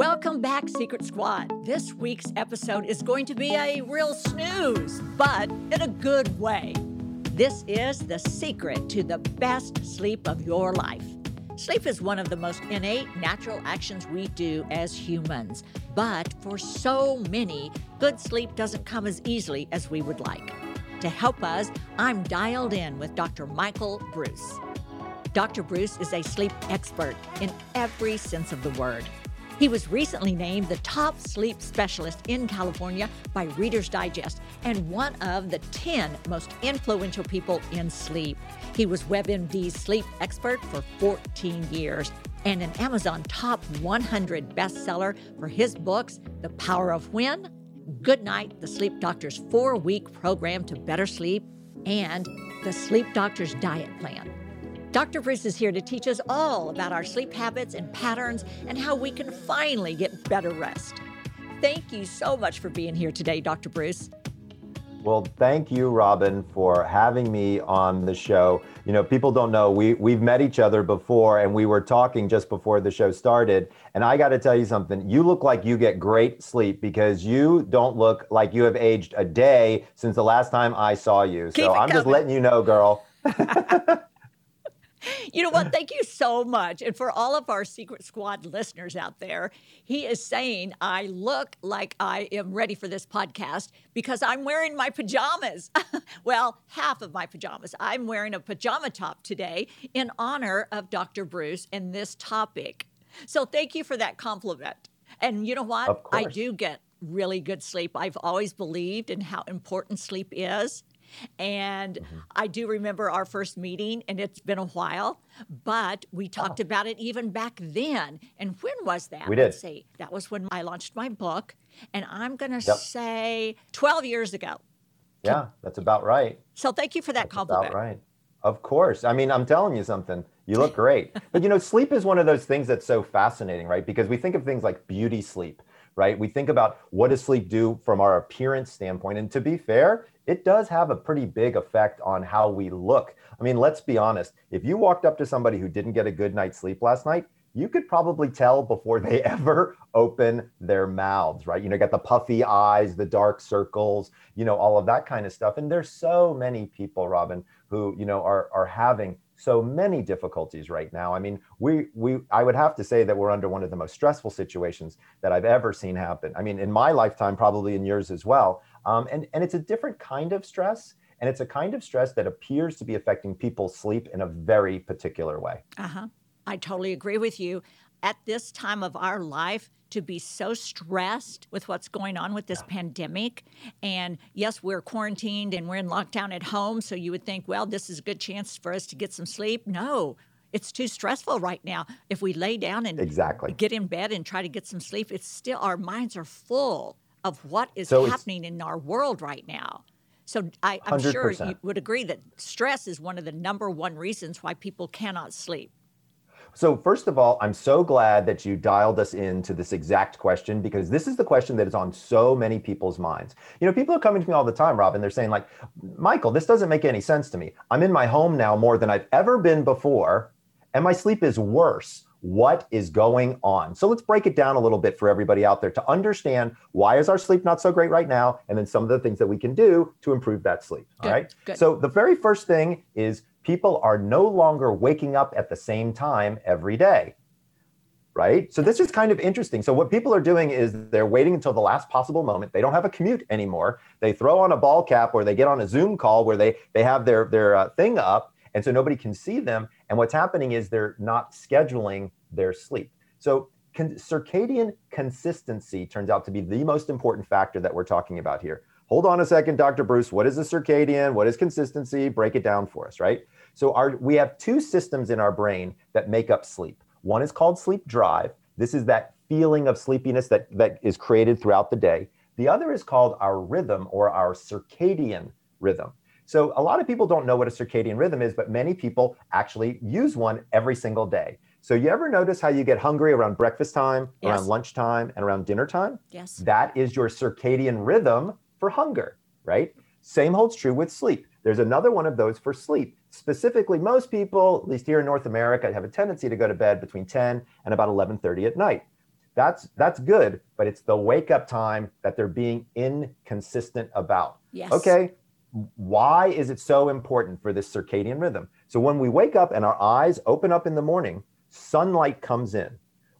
Welcome back, Secret Squad. This week's episode is going to be a real snooze, but in a good way. This is the secret to the best sleep of your life. Sleep is one of the most innate natural actions we do as humans, but for so many, good sleep doesn't come as easily as we would like. To help us, I'm dialed in with Dr. Michael Breus. Dr. Breus is a sleep expert in every sense of the word. He was recently named the top sleep specialist in California by Reader's Digest and one of the 10 most influential people in sleep. He was WebMD's sleep expert for 14 years and an Amazon top 100 bestseller for his books, The Power of When, Good Night, the Sleep Doctor's four week program to better sleep, and The Sleep Doctor's Diet Plan. Dr. Breus is here to teach us all about our sleep habits and patterns and how we can finally get better rest. Thank you so much for being here today, Dr. Breus. Well, thank you, Robin, for having me on the show. You know, people don't know we we've met each other before, and we were talking just before the show started. And I got to tell you something. You look like you get great sleep because you don't look like you have aged a day since the last time I saw you. Keep so I'm coming. just letting you know, girl. You know what? Thank you so much. And for all of our Secret Squad listeners out there, he is saying, I look like I am ready for this podcast because I'm wearing my pajamas. well, half of my pajamas. I'm wearing a pajama top today in honor of Dr. Breus and this topic. So thank you for that compliment. And you know what? I do get really good sleep. I've always believed in how important sleep is. And Mm-hmm. I do remember our first meeting, and it's been a while, but we talked about it even back then. And when was that? We did. Let's see. That was when I launched my book, and I'm going to Yep. say 12 years ago. Yeah, that's about right. So thank you for that That's compliment. About right. Of course. I mean, I'm telling you something. You look great. but you know, sleep is one of those things that's so fascinating, right? Because we think of things like beauty sleep, right? We think about what does sleep do from our appearance standpoint. And to be fair, it does have a pretty big effect on how we look. I mean, let's be honest. If you walked up to somebody who didn't get a good night's sleep last night, you could probably tell before they ever open their mouths, right? You know, got the puffy eyes, the dark circles, you know, all of that kind of stuff. And there's so many people, Robin, who, you know, are are having so many difficulties right now. I mean, we we I would have to say that we're under one of the most stressful situations that I've ever seen happen. I mean, in my lifetime, probably in yours as well. Um, and and it's a different kind of stress, and it's a kind of stress that appears to be affecting people's sleep in a very particular way. Uh huh. I totally agree with you. At this time of our life, to be so stressed with what's going on with this pandemic, and yes, we're quarantined and we're in lockdown at home, so you would think, well, this is a good chance for us to get some sleep. No, it's too stressful right now. If we lay down and Exactly. get in bed and try to get some sleep, it's still our minds are full of what is So happening in our world right now. So I, I'm sure you would agree that stress is one of the number one reasons why people cannot sleep. So, first of all, I'm so glad that you dialed us into this exact question because this is the question that is on so many people's minds. You know, people are coming to me all the time, Robin. They're saying, like, Michael, this doesn't make any sense to me. I'm in my home now more than I've ever been before, and my sleep is worse. What is going on? So let's break it down a little bit for everybody out there to understand why is our sleep not so great right now, and then some of the things that we can do to improve that sleep. Good, all right. good. So the very first thing is people are no longer waking up at the same time every day. Right. So this is kind of interesting. So what people are doing is they're waiting until the last possible moment. They don't have a commute anymore. They throw on a ball cap or they get on a Zoom call where they they have their their uh, thing up, and so nobody can see them. And what's happening is they're not scheduling their sleep. So con- circadian consistency turns out to be the most important factor that we're talking about here. Hold on a second, Dr. Breus. What is a circadian? What is consistency? Break it down for us, right? So our we have two systems in our brain that make up sleep. One is called sleep drive. This is that feeling of sleepiness that, that is created throughout the day. The other is called our rhythm or our circadian rhythm. So a lot of people don't know what a circadian rhythm is, but many people actually use one every single day. So you ever notice how you get hungry around breakfast time, Yes. around lunchtime, and around dinner time? Yes. That is your circadian rhythm for hunger, right? Same holds true with sleep. There's another one of those for sleep. Specifically, most people, at least here in North America, have a tendency to go to bed between 10 and about 11:30 at night. That's that's good, but it's the wake up time that they're being inconsistent about. Yes. Okay, why is it so important for this circadian rhythm? So when we wake up and our eyes open up in the morning, sunlight comes in.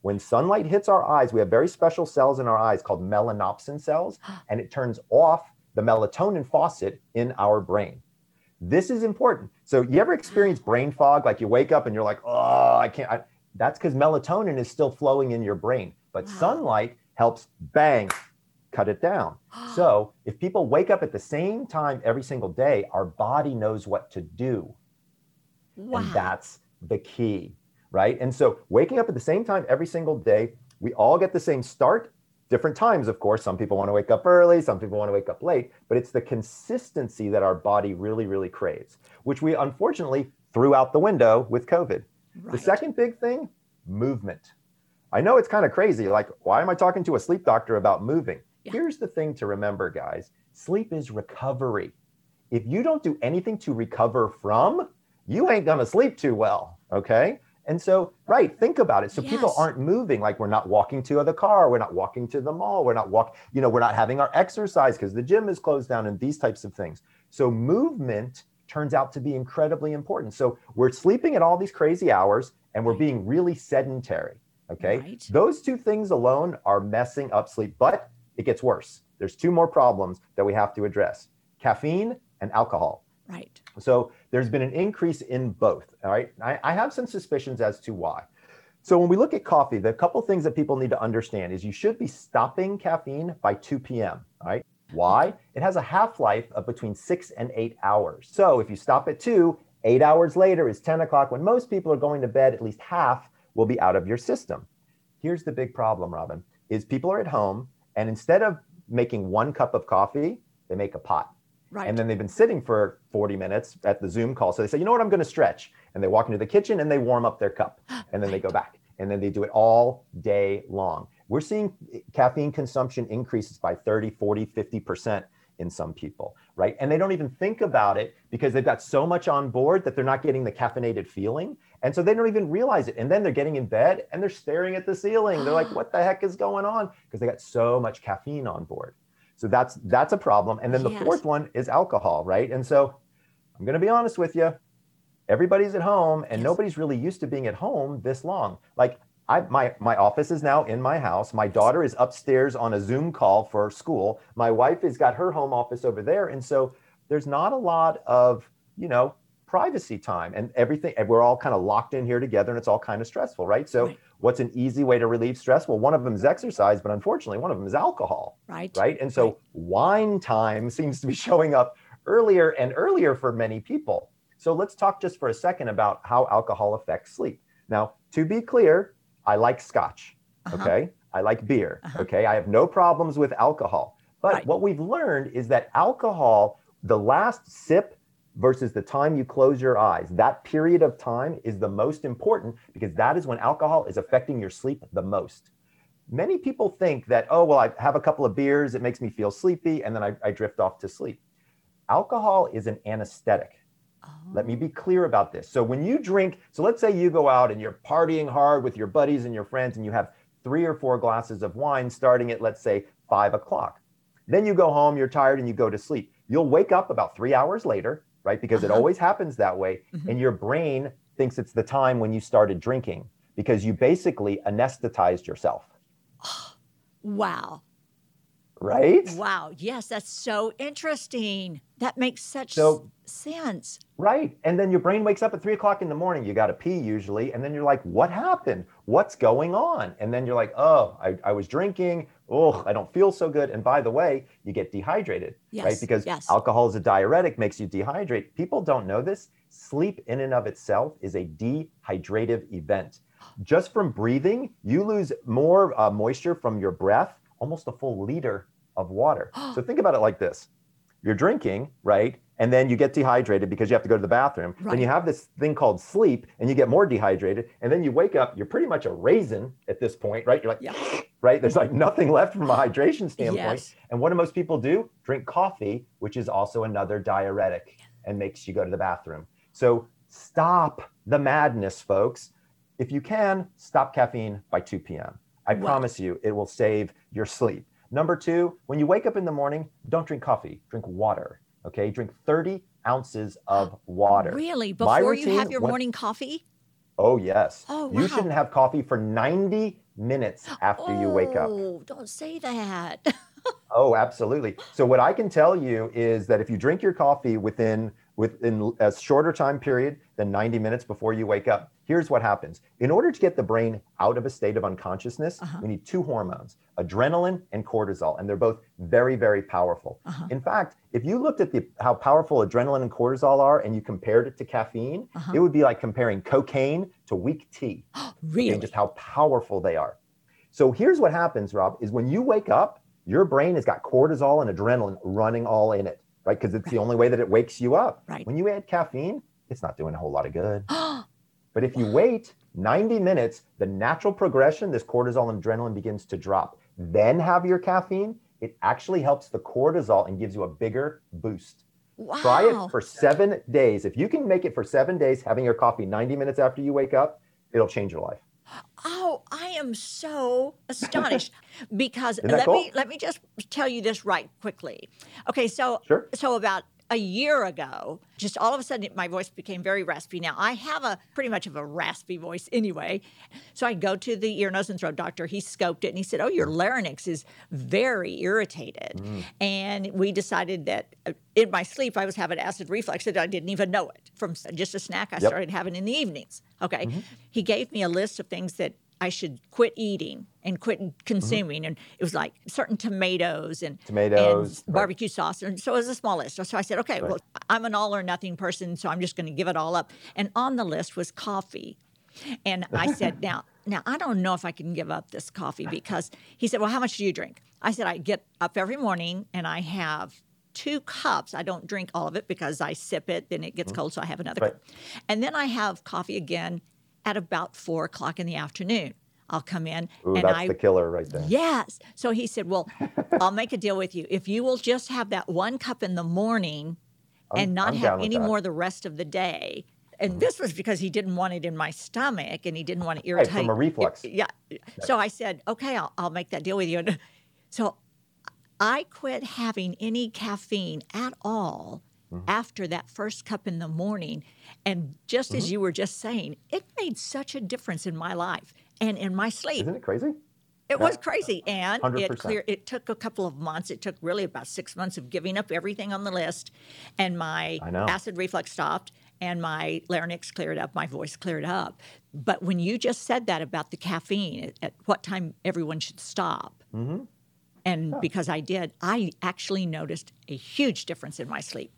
When sunlight hits our eyes, we have very special cells in our eyes called melanopsin cells, and it turns off the melatonin faucet in our brain. This is important. So you ever experience brain fog? Like you wake up and you're like, oh, I can't. I, that's because melatonin is still flowing in your brain, but Wow. sunlight helps bang cut it down. So if people wake up at the same time every single day, our body knows what to do. wow. And that's the key, right? And so waking up at the same time every single day, we all get the same start, different times, of course. Some people want to wake up early, some people want to wake up late, but it's the consistency that our body really, really craves, which we unfortunately threw out the window with COVID. The second big thing, movement. I know it's kind of crazy. Like, why am I talking to a sleep doctor about moving? Yeah. Here's the thing to remember, guys sleep is recovery. If you don't do anything to recover from, you ain't gonna sleep too well. Okay. And so, right, think about it. So people aren't moving, like we're not walking to the car, we're not walking to the mall, we're not walk, you know, we're not having our exercise because the gym is closed down and these types of things. So movement turns out to be incredibly important. So we're sleeping at all these crazy hours and we're being really sedentary. Okay. Right. Those two things alone are messing up sleep, but it gets worse. There's two more problems that we have to address caffeine and alcohol. Right. So there's been an increase in both. All right. I, I have some suspicions as to why. So when we look at coffee, the couple things that people need to understand is you should be stopping caffeine by 2 p.m. All right. Why? It has a half-life of between six and eight hours. So if you stop at two, eight hours later is 10 o'clock. When most people are going to bed, at least half will be out of your system. Here's the big problem, Robin, is people are at home and instead of making one cup of coffee, they make a pot. Right. And then they've been sitting for 40 minutes at the Zoom call. So they say, you know what, I'm going to stretch. And they walk into the kitchen and they warm up their cup. And then they go back. And then they do it all day long. We're seeing caffeine consumption increases by 30, 40, 50% in some people, right? And they don't even think about it because they've got so much on board that they're not getting the caffeinated feeling. And so they don't even realize it. And then they're getting in bed and they're staring at the ceiling. They're like, what the heck is going on? Because they got so much caffeine on board. So that's that's a problem. And then the Yes. fourth one is alcohol, right? And so I'm going to be honest with you. Everybody's at home and Yes. nobody's really used to being at home this long. Like I my my office is now in my house. My daughter is upstairs on a Zoom call for school. My wife has got her home office over there and so there's not a lot of, you know, privacy time and everything and we're all kind of locked in here together and it's all kind of stressful, right? So Right. what's an easy way to relieve stress? Well, one of them is exercise, but unfortunately one of them is alcohol right. right? And so Right. wine time seems to be showing up earlier and earlier for many people. So let's talk just for a second about how alcohol affects sleep. Now, to be clear, I like scotch, Uh-huh. okay? I like beer, Uh-huh. okay? I have no problems with alcohol. But Right. what we've learned is that alcohol, the last sip versus the time you close your eyes, that period of time is the most important because that is when alcohol is affecting your sleep the most many people think that, oh, well, I have a couple of beers, it makes me feel sleepy, and then I, I drift off to sleep. Alcohol is an anesthetic. Oh, Let me be oh. clear about this. So when you drink, so let's say you go out and you're partying hard with your buddies and your friends, and you have three or four glasses of wine starting at, let's say, five o'clock. Then you go home, you're tired, and you go to sleep. You'll wake up about three hours later, right? Because it Uh-huh. always happens that way. Mhm. And your brain thinks it's the time when you started drinking because you basically anesthetized yourself, Wow. right? Wow. Yes, that's so interesting. That makes such So- sense. Right. And then your brain wakes up at three o'clock in the morning. You got to pee usually. And then you're like, what happened? What's going on? And then you're like, oh, I, I was drinking. Oh, I don't feel so good. And by the way, you get dehydrated, right? Because yes. alcohol is a diuretic, makes you dehydrate. People don't know this. sleep in and of itself is a dehydrative event. Just from breathing, you lose more uh, moisture from your breath, almost a full liter of water. so think about it like this you're drinking, right? And then you get dehydrated because you have to go to the bathroom. Right. Then you have this thing called sleep and you get more dehydrated. And then you wake up, you're pretty much a raisin at this point, right? You're like, Yeah. right? There's like nothing left from a hydration standpoint. Yes. And what do most people do? Drink coffee, which is also another diuretic and makes you go to the bathroom. So stop the madness, folks. If you can, stop caffeine by 2 p.m. I Wow. promise you it will save your sleep. Number two, when you wake up in the morning, don't drink coffee, drink water. Okay, drink 30 ounces of water. Really? My Before you have your when- morning coffee? Oh, yes. Oh, wow. You shouldn't have coffee for 90 minutes after you wake up. Oh, don't say that. Oh, absolutely. So what I can tell you is that if you drink your coffee within within a shorter time period than 90 minutes before you wake up, here's what happens. In order to get the brain out of a state of unconsciousness, Uh-huh. we need two hormones, adrenaline and cortisol, and they're both very very powerful. Uh-huh. In fact, if you looked at the how powerful adrenaline and cortisol are and you compared it to caffeine, Uh-huh. it would be like comparing cocaine to weak tea okay, really? just how powerful they are. So here's what happens, Rob, is when you wake up, your brain has got cortisol and adrenaline running all in it, right? Because it's the only way that it wakes you up. Right. When you add caffeine, it's not doing a whole lot of good. But if you wait 90 minutes, the natural progression, this cortisol and adrenaline begins to drop. Then have your caffeine, it actually helps the cortisol and gives you a bigger boost. wow. Try it for seven days. If you can make it for seven days, having your coffee 90 minutes after you wake up, it'll change your life. Oh, I am so astonished because let cool? me let me just tell you this right quickly. Okay, so Sure. so about a year ago, just all of a sudden my voice became very raspy. Now I have a pretty much of a raspy voice anyway. So I go to the ear, nose, and throat doctor. He scoped it and he said, Oh, your larynx is very irritated. Mm. And we decided that uh, in my sleep I was having acid reflux that I didn't even know it from just a snack I Yep. Mm-hmm. started having in the evenings. Okay. He gave me a list of things that I should quit eating and quit consuming. And it was like certain tomatoes and Tomatoes, and right. barbecue sauce. And so it was a small list. So I said, okay, well, I'm an all or nothing person, so I'm just going to give it all up. And on the list was coffee. And I said, now, now I don't know if I can give up this coffee because he said, well, how much do you drink? I said, I get up every morning and I have two cups. I don't drink all of it because I sip it, then it gets mm-hmm. cold, so I have another Right. cup. And then I have coffee again at about four o'clock in the afternoon. I'll come in Ooh, and that's I the killer right there. Yes. So he said, Well, I'll make a deal with you. If you will just have that one cup in the morning and I'm- not I'm have any more the rest of the day. And mm-hmm. this was because he didn't want it in my stomach and he didn't want to Right, irritate. from a reflux. Yeah. So I said, Okay, I'll, I'll make that deal with you. And so I quit having any caffeine at all Mm-hmm. after that first cup in the morning. And just Mm-hmm. as you were just saying, it made such a difference in my life and in my sleep. Isn't it crazy? It was crazy, and it 100%. clear. It took a couple of months. It took really about six months of giving up everything on the list, and my acid reflux stopped, and my larynx cleared up, my voice cleared up. But when you just said that about the caffeine, at, at what time everyone should stop, Mm-hmm. and because I did, I actually noticed a huge difference in my sleep.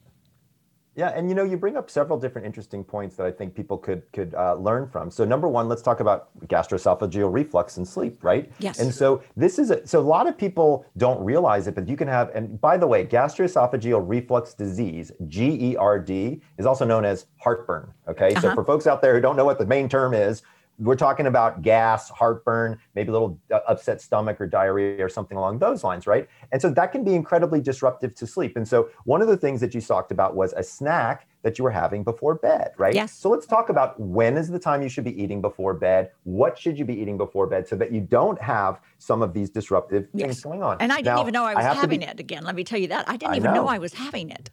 Yeah, and you know, you bring up several different interesting points that I think people could could uh, learn from. So, number one, let's talk about gastroesophageal reflux and sleep, right? Yes. And so this is a, so a lot of people don't realize it, but you can have. And by the way, gastroesophageal reflux disease (GERD) is also known as heartburn. Okay, so Uh-huh. for folks out there who don't know what the main term is. We're talking about gas, heartburn, maybe a little uh, upset stomach or diarrhea or something along those lines, right? And so that can be incredibly disruptive to sleep. And so one of the things that you talked about was a snack that you were having before bed, right? Yes. So let's talk about when is the time you should be eating before bed? What should you be eating before bed so that you don't have some of these disruptive Yes. things going on? And I didn't Now, even know I was have to be- having it again. Let me tell you that. I didn't I even know know. I was having it.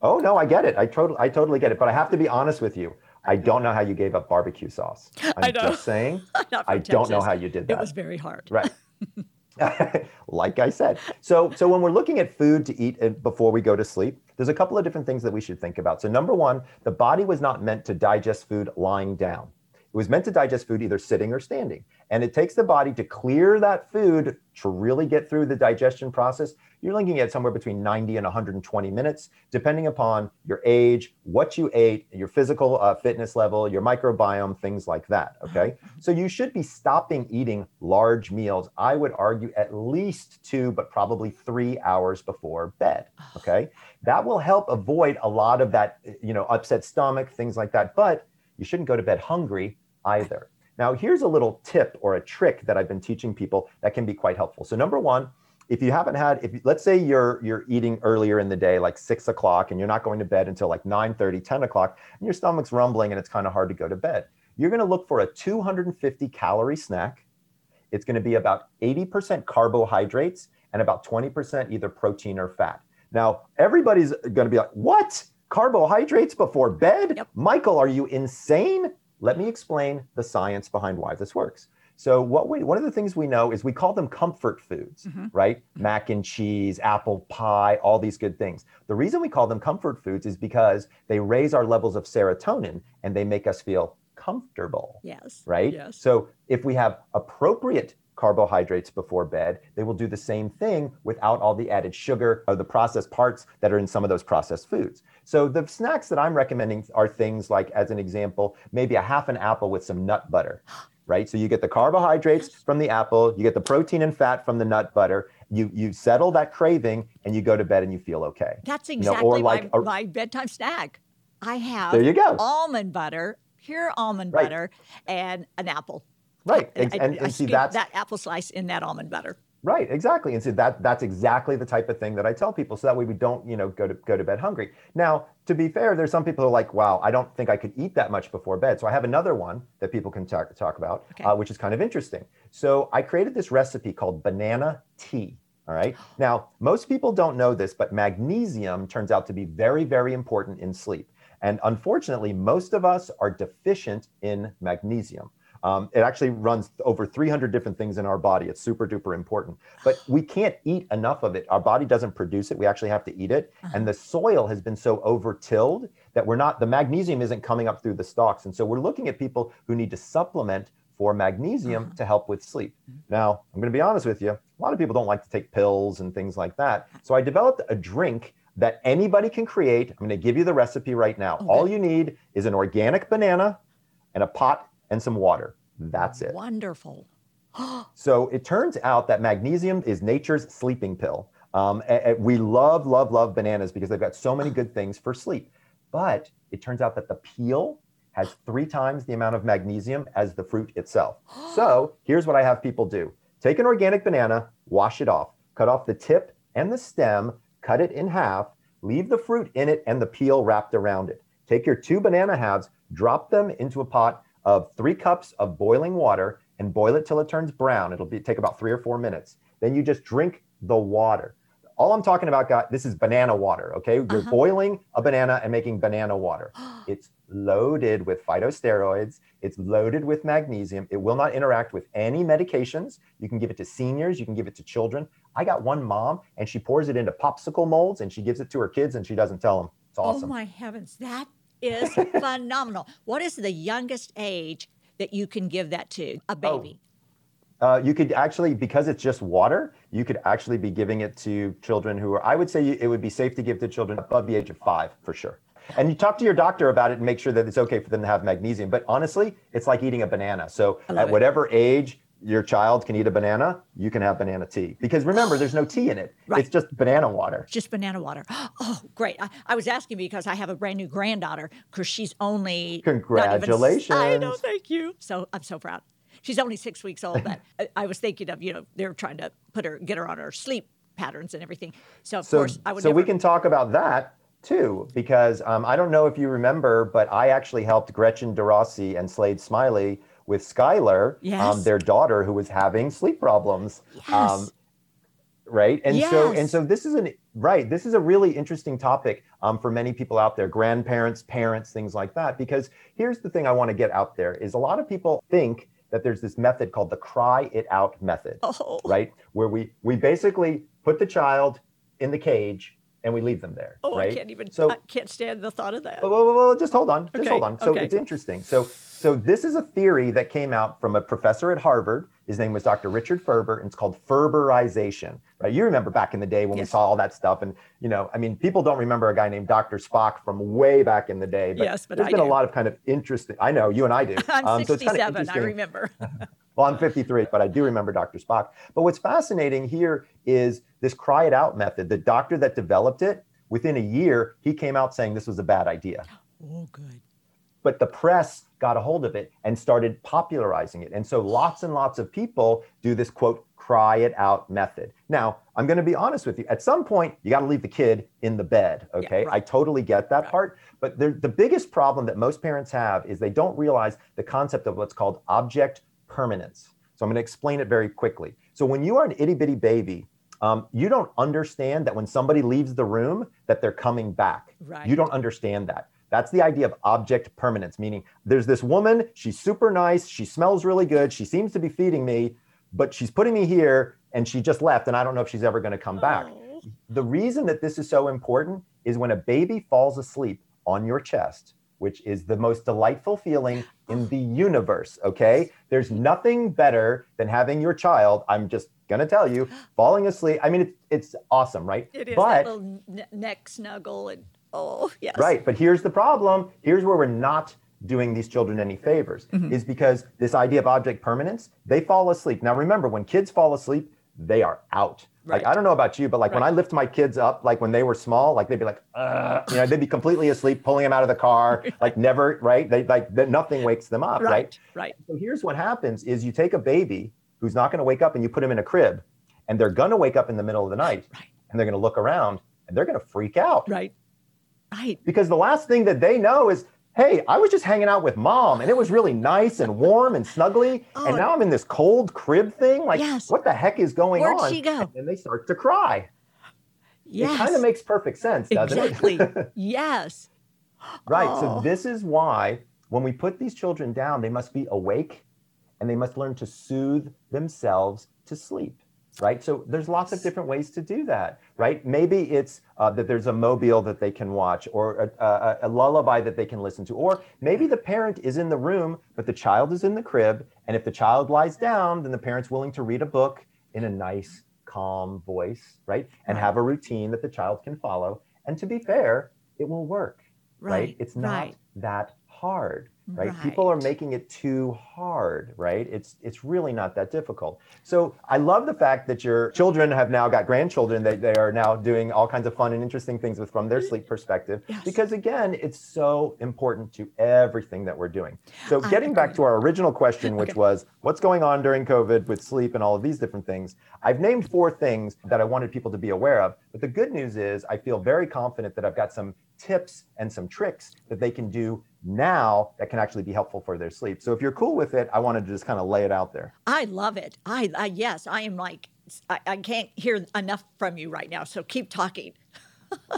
Oh no, I get it. I totally, I totally get it. But I have to be honest with you. I don't know how you gave up barbecue sauce. I'm I know. just saying. I don't know how you did that. It was very hard. Right. like I said. So so when we're looking at food to eat uh, before we go to sleep, there's a couple of different things that we should think about. So number 1, the body was not meant to digest food lying down. It was meant to digest food either sitting or standing. And it takes the body to clear that food to really get through the digestion process. You're looking at somewhere between 90 and 120 minutes, depending upon your age, what you ate, your physical uh, fitness level, your microbiome, things like that. Okay. So you should be stopping eating large meals. I would argue at least two, but probably three hours before bed. Okay. That will help avoid a lot of that, you know, upset stomach, things like that. But you shouldn't go to bed hungry either. Now, here's a little tip or a trick that I've been teaching people that can be quite helpful. So, number one, if you haven't had, if let's say you're you're eating earlier in the day, like six o'clock, and you're not going to bed until like 9 30, 10 o'clock, and your stomach's rumbling and it's kind of hard to go to bed, you're going to look for a 250 calorie snack. It's going to be about 80% carbohydrates and about 20% either protein or fat. Now, everybody's going to be like, what? Carbohydrates before bed? Yep. Michael, are you insane? Let me explain the science behind why this works. So, what we one of the things we know is we call them comfort foods, Mhm. right? Mac and cheese, apple pie, all these good things. The reason we call them comfort foods is because they raise our levels of serotonin and they make us feel comfortable Yes. right? Yes. So if we have appropriate carbohydrates before bed, they will do the same thing without all the added sugar or the processed parts that are in some of those processed foods. So the snacks that I'm recommending are things like, as an example, maybe a half an apple with some nut butter. Right, so you get the carbohydrates from the apple, you get the protein and fat from the nut butter. You you settle that craving, and you go to bed and you feel okay. That's know, exactly or like my, a- my bedtime snack. I have There you go. almond butter, pure almond Right. butter, and an apple. Right, And, and, I, and, see that's that apple slice in that almond butter. Right, exactly. And so that that's exactly the type of thing that I tell people. So that way we don't, you know, go to go to bed hungry. Now, to be fair, there's some people who are like, wow, I don't think I could eat that much before bed. So I have another one that people can talk, talk about, Okay. uh, which is kind of interesting. So I created this recipe called banana tea. All right. Now, most people don't know this, but magnesium turns out to be very, very important in sleep. And unfortunately, most of us are deficient in magnesium. Um, it actually runs over 300 different things in our body. It's super duper important, but we can't eat enough of it. Our body doesn't produce it. We actually have to eat it. Uh-huh. And the soil has been so over-tilled that we're not, the magnesium isn't coming up through the stalks. And so we're looking at people who need to supplement for magnesium uh-huh. to help with sleep. Mm-hmm. Now, I'm going to be honest with you. A lot of people don't like to take pills and things like that. Uh-huh. So I developed a drink that anybody can create. I'm going to give you the recipe right now. Oh, All you need is an organic banana and a pot and some water. That's it. Wonderful. So it turns out that magnesium is nature's sleeping pill. Um, a- a- we love, love, love bananas because they've got so many good things for sleep. But it turns out that the peel has three times the amount of magnesium as the fruit itself. So here's what I have people do take an organic banana, wash it off, cut off the tip and the stem, cut it in half, leave the fruit in it and the peel wrapped around it. Take your two banana halves, drop them into a pot of three cups of boiling water and boil it till it turns brown. It'll be, take about three or four minutes. Then you just drink the water. All I'm talking about, guys, this is banana water, okay? You're Uh-huh. boiling a banana and making banana water. It's loaded with phytosteroids. It's loaded with magnesium. It will not interact with any medications. You can give it to seniors. You can give it to children. I got one mom, and she pours it into popsicle molds, and she gives it to her kids, and she doesn't tell them. It's awesome. Oh my heavens, that is phenomenal. What is the youngest age that you can give that to? A baby. Uh, you could actually, because it's just water, you could actually be giving it to children who are, I would say it would be safe to give to children above the age of five for sure. And you talk to your doctor about it and make sure that it's okay for them to have magnesium. But honestly, it's like eating a banana. So at it. whatever age your child can eat a banana, you can have banana tea. Because remember, there's no tea in it, Right. it's just banana water. Just banana water. Oh, great. I, I was asking because I have a brand new granddaughter because she's only. Congratulations. even- I know, thank you. So I'm so proud. She's only six weeks old, but I, I was thinking of, you know, they're trying to put her, get her on her sleep patterns and everything. So, of So, course, I would so never. we can talk about that too, because um, I don't know if you remember, but I actually helped Gretchen DeRossi and Slade Smiley with Skylar, um, their daughter, who was having sleep problems. Um, right, and so and so this is an right. This is a really interesting topic um, for many people out there, grandparents, parents, things like that. Because here's the thing I want to get out there: is a lot of people think that there's this method called the cry it out method Oh, right? Where we we basically put the child in the cage and we leave them there. Oh, right? I can't even. So I can't stand the thought of that. well, well, well, just hold on. Just Okay, hold on. So okay. it's interesting. So, so this is a theory that came out from a professor at Harvard. His name was Dr. Richard Ferber, and it's called Ferberization. Right? You remember back in the day when we saw all that stuff, and you know, I mean, people don't remember a guy named Dr. Spock from way back in the day. But Yes, but there's I been a lot of kind of interesting. I know you and I do. I'm Um, so it's kinda 67. I remember. Well, I'm 53, but I do remember Dr. Spock. But what's fascinating here is this cry it out method. The doctor that developed it, within a year, he came out saying this was a bad idea. oh, good. But the press got a hold of it and started popularizing it. And so lots and lots of people do this quote, cry it out method. Now, I'm going to be honest with you. At some point, you got to leave the kid in the bed. Okay. right. I totally get that Right. part. But the biggest problem that most parents have is they don't realize the concept of what's called object permanence. So I'm going to explain it very quickly. So when you are an itty bitty baby, um, you don't understand that when somebody leaves the room that they're coming back. Right. You don't understand that. That's the idea of object permanence, meaning there's this woman, she's super nice, she smells really good, she seems to be feeding me, but she's putting me here and she just left and I don't know if she's ever going to come back. Oh, The reason that this is so important is when a baby falls asleep on your chest, which is the most delightful feeling in the universe, okay? There's nothing better than having your child, I'm just going to tell you, falling asleep. I mean, it's, it's awesome, right? It is But little ne- neck snuggle and oh yes. Right. But here's the problem. Here's where we're not doing these children any favors Mm-hmm. is because this idea of object permanence, they fall asleep. Now, remember, when kids fall asleep, they are out. Like, I don't know about you, but like when I lift my kids up, like when they were small, like they'd be like, uh, you know, they'd be completely asleep, pulling them out of the car, like never, right? They like, they, nothing wakes them up, right? Right. Right. So here's what happens is you take a baby who's not going to wake up and you put him in a crib and they're going to wake up in the middle of the night Right. and they're going to look around and they're going to freak out Right. Right. because the last thing that they know is hey i was just hanging out with mom and it was really nice and warm and snuggly Oh, and now i'm in this cold crib thing like Yes. what the heck is going Where'd on she go? and then they start to cry Yes. it kind of makes perfect sense doesn't exactly. it yes. right Oh. so this is why when we put these children down they must be awake and they must learn to soothe themselves to sleep right? So there's lots of different ways to do that right? Maybe it's uh, that there's a mobile that they can watch or a, a, a lullaby that they can listen to or maybe the parent is in the room but the child is in the crib and if the child lies down then the parent's willing to read a book in a nice calm voice right? And have a routine that the child can follow. And to be fair it will work right, Right. it's not Right. that hard right? people are making it too hard right it's it's really not that difficult so i love the fact that your children have now got grandchildren that they are now doing all kinds of fun and interesting things with from their sleep mm-hmm. perspective Yes. because again it's so important to everything that we're doing so getting back to our original question which Okay. was what's going on during covid with sleep and all of these different things i've named four things that i wanted people to be aware of but the good news is i feel very confident that i've got some tips and some tricks that they can do now that can actually be helpful for their sleep. So if you're cool with it, I wanted to just kind of lay it out there. I love it. I, I yes, I am like I, I can't hear enough from you right now. So keep talking.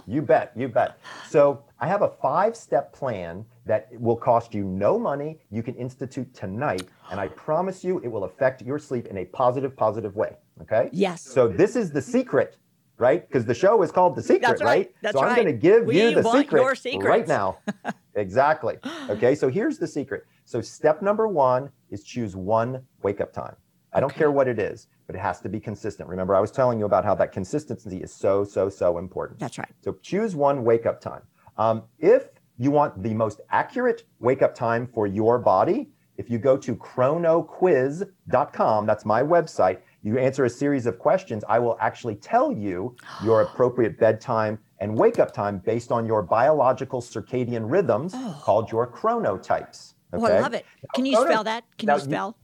You bet, you bet. So I have a five step plan that will cost you no money. You can institute tonight, and I promise you it will affect your sleep in a positive, positive way. Okay? Yes. So this is the secret, right? Because the show is called The Secret, That's right. That's so I'm right. going to give We you the secret right now. exactly. Okay. So here's the secret. So step number one is choose one wake up time. I don't Okay. care what it is, but it has to be consistent. Remember, I was telling you about how that consistency is so, so, so important. That's right. So choose one wake up time. Um, if you want the most accurate wake up time for your body, if you go to chronoquiz.com, that's my website, you answer a series of questions, I will actually tell you your appropriate bedtime and wake up time based on your biological circadian rhythms called your chronotypes. Oh, I love it. Can you spell that? Can now you- spell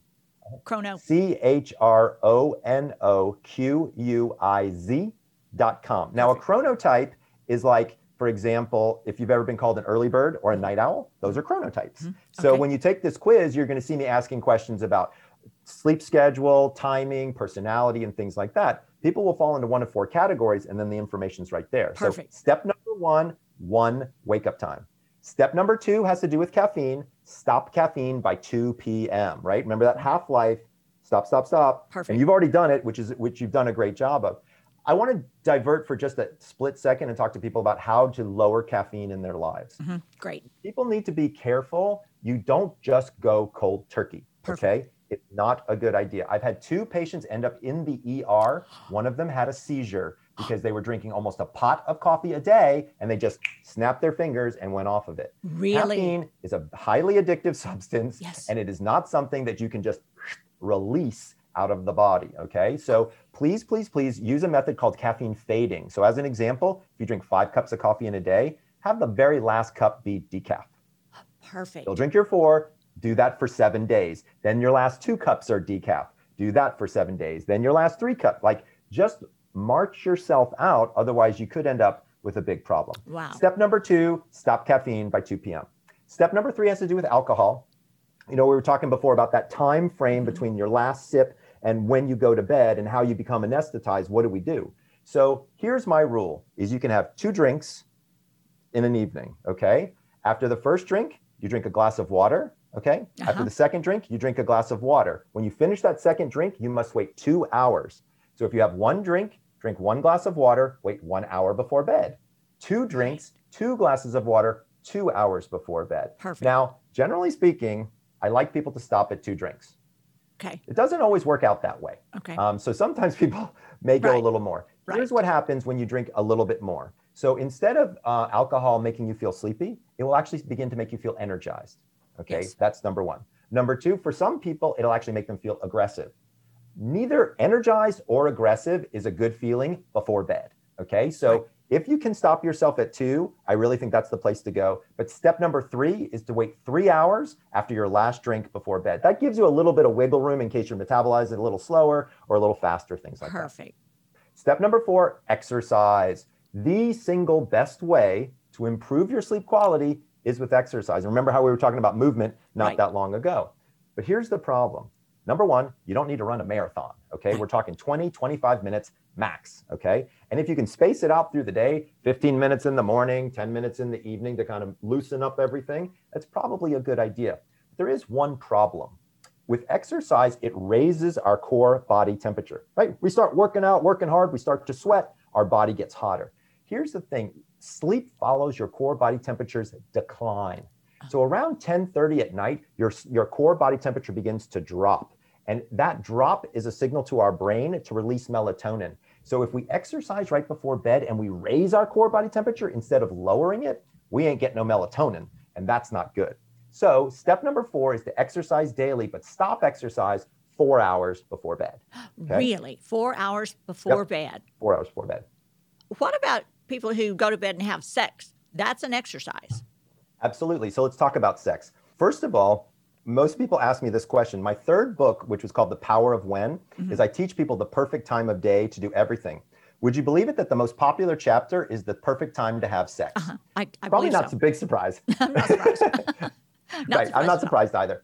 chrono? C H R O N O Q U I Z dot com. Now, a chronotype is like, for example, if you've ever been called an early bird or a night owl, those are chronotypes. So Mm-hmm. Okay. when you take this quiz, you're going to see me asking questions about sleep schedule, timing, personality, and things like that. People will fall into one of four categories, and then the information's right there. Perfect. So, step number one, one wake up time. Step number two has to do with caffeine. Stop caffeine by 2 p.m., right? Remember that half life. Stop, stop, stop. Perfect. And you've already done it, which is which you've done a great job of. I want to divert for just a split second and talk to people about how to lower caffeine in their lives. Mm-hmm. Great. People need to be careful. You don't just go cold turkey. Perfect. Okay. It's not a good idea. I've had two patients end up in the ER. One of them had a seizure because they were drinking almost a pot of coffee a day and they just snapped their fingers and went off of it. Really? Caffeine is a highly addictive substance yes. and it is not something that you can just release out of the body. Okay. So please, please, please use a method called caffeine fading. So, as an example, if you drink five cups of coffee in a day, have the very last cup be decaf. Perfect. You'll drink your four, do that for seven days. Then your last two cups are decaf. Do that for seven days. Then your last three cups. Like just march yourself out. Otherwise, you could end up with a big problem. Wow. Step number two stop caffeine by 2 p.m. Step number three has to do with alcohol. You know, we were talking before about that time frame mm-hmm. between your last sip and when you go to bed and how you become anesthetized. What do we do? So here's my rule is you can have two drinks in an evening, okay? After the first drink, you drink a glass of water. Okay. Uh-huh. After the second drink, you drink a glass of water. When you finish that second drink, you must wait two hours. So if you have one drink, drink one glass of water, wait one hour before bed. Two drinks, two glasses of water, two hours before bed. Perfect. Now, generally speaking, I like people to stop at two drinks. Okay. It doesn't always work out that way. Okay. Um, so sometimes people may go right. a little more. Right. Here's what happens when you drink a little bit more. So instead of uh, alcohol making you feel sleepy, it will actually begin to make you feel energized. Okay, yes. that's number one. Number two, for some people, it'll actually make them feel aggressive. Neither energized or aggressive is a good feeling before bed. Okay, so right. if you can stop yourself at two, I really think that's the place to go. But step number three is to wait three hours after your last drink before bed. That gives you a little bit of wiggle room in case you're metabolizing a little slower or a little faster, things like Perfect. that. Perfect. Step number four exercise. The single best way to improve your sleep quality is with exercise. And remember how we were talking about movement not right. that long ago. But here's the problem. Number one, you don't need to run a marathon. Okay. We're talking 20, 25 minutes max. Okay. And if you can space it out through the day, 15 minutes in the morning, 10 minutes in the evening to kind of loosen up everything, that's probably a good idea. But There is one problem. With exercise, it raises our core body temperature, right? We start working out, working hard, we start to sweat, our body gets hotter. Here's the thing sleep follows your core body temperature's decline. So around 10:30 at night, your, your core body temperature begins to drop. And that drop is a signal to our brain to release melatonin. So if we exercise right before bed and we raise our core body temperature instead of lowering it, we ain't getting no melatonin, and that's not good. So step number four is to exercise daily, but stop exercise four hours before bed. Okay? Really? Four hours before yep. bed? Four hours before bed. What about people who go to bed and have sex. That's an exercise. Absolutely. So let's talk about sex. First of all, most people ask me this question. My third book, which was called The Power of When, mm-hmm. is I teach people the perfect time of day to do everything. Would you believe it that the most popular chapter is the perfect time to have sex? Uh-huh. I, I Probably not so. a big surprise. Not surprised. not right. surprised I'm not surprised either.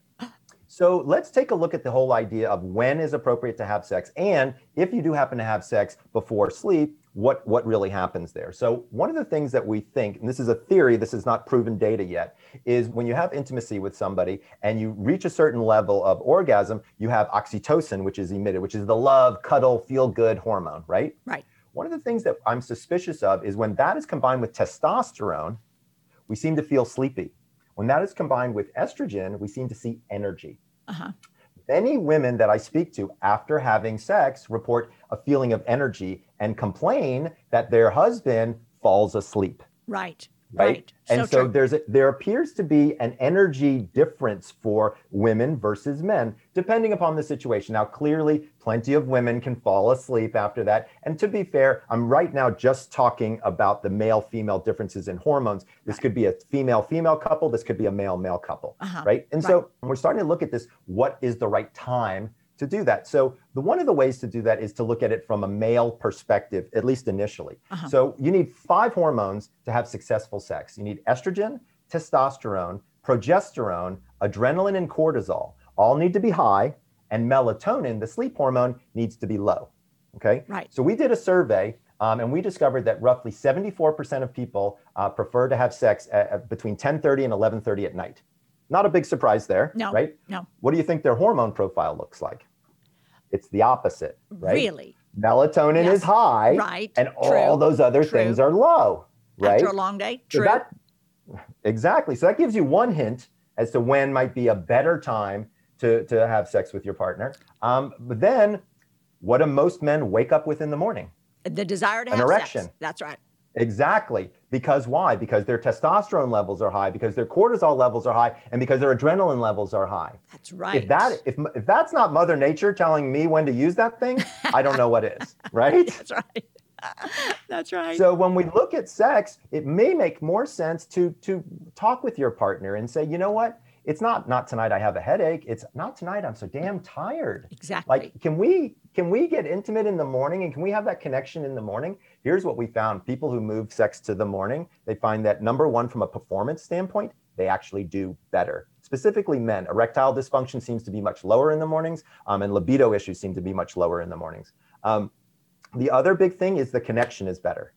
So let's take a look at the whole idea of when is appropriate to have sex. And if you do happen to have sex before sleep, what what really happens there. So one of the things that we think, and this is a theory, this is not proven data yet, is when you have intimacy with somebody and you reach a certain level of orgasm, you have oxytocin, which is emitted, which is the love, cuddle, feel good hormone, right? Right. One of the things that I'm suspicious of is when that is combined with testosterone, we seem to feel sleepy. When that is combined with estrogen, we seem to see energy. Uh-huh. Many women that I speak to after having sex report a feeling of energy and complain that their husband falls asleep. Right. Right. right. And so, so there's a, there appears to be an energy difference for women versus men, depending upon the situation. Now, clearly, plenty of women can fall asleep after that. And to be fair, I'm right now just talking about the male female differences in hormones. This could be a female female couple, this could be a male male couple. Uh-huh. Right. And right. so we're starting to look at this what is the right time to do that. So the one of the ways to do that is to look at it from a male perspective, at least initially. Uh-huh. So you need five hormones to have successful sex. You need estrogen, testosterone, progesterone, adrenaline, and cortisol. All need to be high, and melatonin, the sleep hormone, needs to be low. Okay. Right. So we did a survey. Um, and we discovered that roughly 74% of people uh, prefer to have sex at, at between 10:30 and 11:30 at night. Not a big surprise there, no, right? No. What do you think their hormone profile looks like? It's the opposite, right? Really? melatonin Yes. is high, Right. and True. all those other True. things are low, right? After a long day. So True. that exactly. So that gives you one hint as to when might be a better time to to have sex with your partner. Um, but then, what do most men wake up with in the morning? the desire to An have erection. sex. That's right. Exactly. Because why? Because their testosterone levels are high, because their cortisol levels are high, and because their adrenaline levels are high. That's right. If that if if that's not Mother Nature telling me when to use that thing, I don't know what is, right? That's right. That's right. So when we look at sex, it may make more sense to to talk with your partner and say, you know what? It's not not tonight I have a headache. It's not tonight I'm so damn tired. exactly. Like can we can we get intimate in the morning and can we have that connection in the morning? Here's what we found. People who move sex to the morning, they find that number 1 from a performance standpoint, they actually do better. Specifically men, erectile dysfunction seems to be much lower in the mornings um, and libido issues seem to be much lower in the mornings. Um, the other big thing is the connection is better.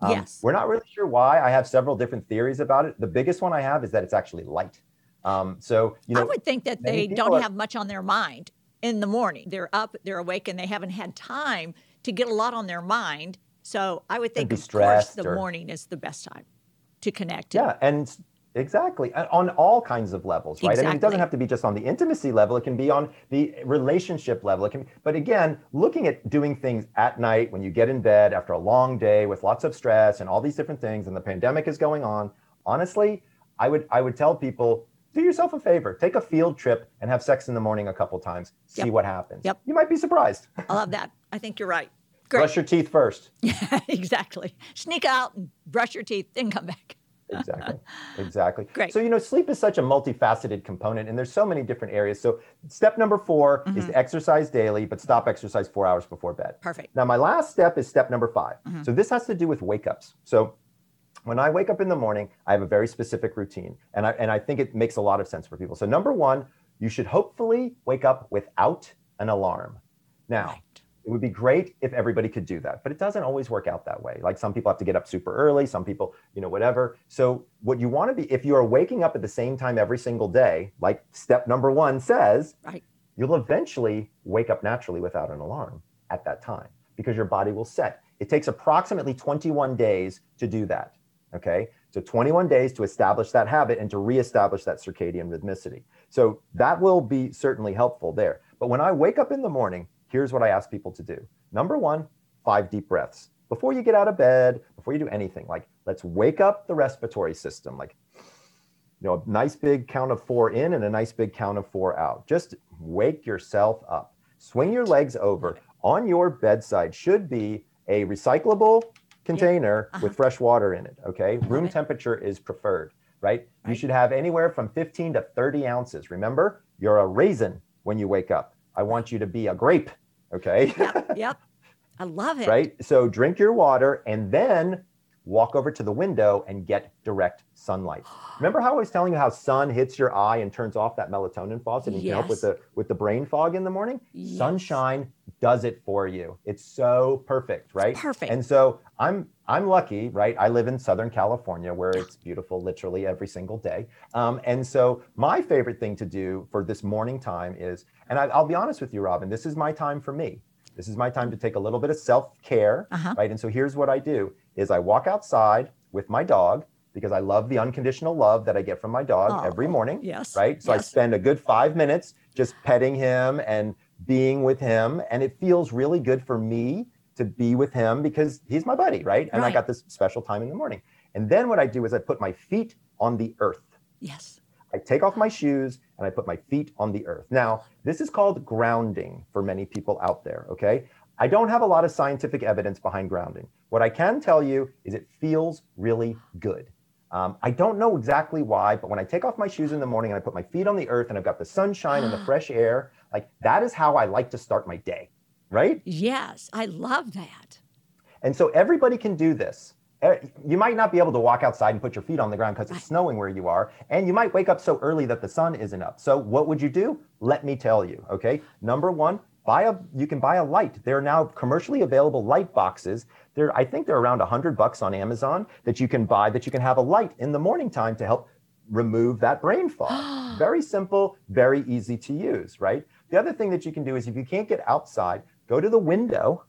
Um, Yes. We're not really sure why. I have several different theories about it. The biggest one I have is that it's actually light. Um, so, you know, I would think that they don't are- have much on their mind in the morning. They're up, they're awake, and they haven't had time to get a lot on their mind. So I would think, of course, the or- morning is the best time to connect. yeah, and exactly on all kinds of levels, right? I mean, it doesn't have to be just on the intimacy level. It can be on the relationship level. It can, but again, looking at doing things at night when you get in bed after a long day with lots of stress and all these different things, and the pandemic is going on. Honestly, I would I would tell people do yourself a favor, take a field trip and have sex in the morning a couple times. See Yep. what happens. Yep. You might be surprised. I love that. I think you're right. Great. Brush your teeth first. Yeah, exactly. Sneak out and brush your teeth, then come back. exactly exactly Great. so you know sleep is such a multifaceted component and there's so many different areas so step number 4 is Mm-hmm. to exercise daily but stop exercise four hours before bed Perfect. now my last step is step number 5 Mm-hmm. so this has to do with wake ups so when I wake up in the morning, I have a very specific routine, and I, and I think it makes a lot of sense for people. So, number one, you should hopefully wake up without an alarm. Now. It would be great if everybody could do that, but it doesn't always work out that way. Like some people have to get up super early, some people, you know, whatever. So, what you want to be, if you are waking up at the same time every single day, like step number one says, Right. you'll eventually wake up naturally without an alarm at that time because your body will set. It takes approximately 21 days to do that. Okay. So 21 days to establish that habit and to reestablish that circadian rhythmicity. So that will be certainly helpful there. But when I wake up in the morning, here's what I ask people to do. Number one, five deep breaths. Before you get out of bed, before you do anything, like let's wake up the respiratory system. Like you know, a nice big count of four in and a nice big count of four out. Just wake yourself up. Swing your legs over. On your bedside should be a recyclable container Uh-huh. with fresh water in it. Okay. Room it. temperature is preferred, right? You should have anywhere from 15 to 30 ounces. Remember, you're a raisin when you wake up. I want you to be a grape. Okay. Yep. yep. I love it. right? So drink your water and then walk over to the window and get direct sunlight. Remember how I was telling you how sun hits your eye and turns off that melatonin faucet and you can help with the with the brain fog in the morning? Yes. Sunshine does it for you. It's so perfect, right? perfect. And so I'm I'm lucky, right? I live in Southern California where it's beautiful literally every single day. Um, and so my favorite thing to do for this morning time is, and I, I'll be honest with you, Robin, this is my time for me. This is my time to take a little bit of self-care, Uh-huh. right? And so here's what I do is I walk outside with my dog because I love the unconditional love that I get from my dog Oh, every morning yes, right? So I spend a good five minutes just petting him and being with him. And it feels really good for me to be with him because he's my buddy, right? And I got this special time in the morning. And then what I do is I put my feet on the earth. yes. I take off my shoes and I put my feet on the earth. Now, this is called grounding for many people out there, okay? I don't have a lot of scientific evidence behind grounding. What I can tell you is it feels really good. Um, I don't know exactly why, but when I take off my shoes in the morning and I put my feet on the earth and I've got the sunshine and the fresh air, like that is how I like to start my day, right? Yes. I love that. And so everybody can do this. Eh, You might not be able to walk outside and put your feet on the ground because it's snowing where you are. And you might wake up so early that the sun isn't up. So what would you do? Let me tell you. Okay. Number one, buy a you can buy a light. There are now commercially available light boxes. There, I think they're around a hundred bucks on Amazon that you can buy that you can have a light in the morning time to help remove that brain fog. very simple, very easy to use, right? The other thing that you can do is if you can't get outside, go to the window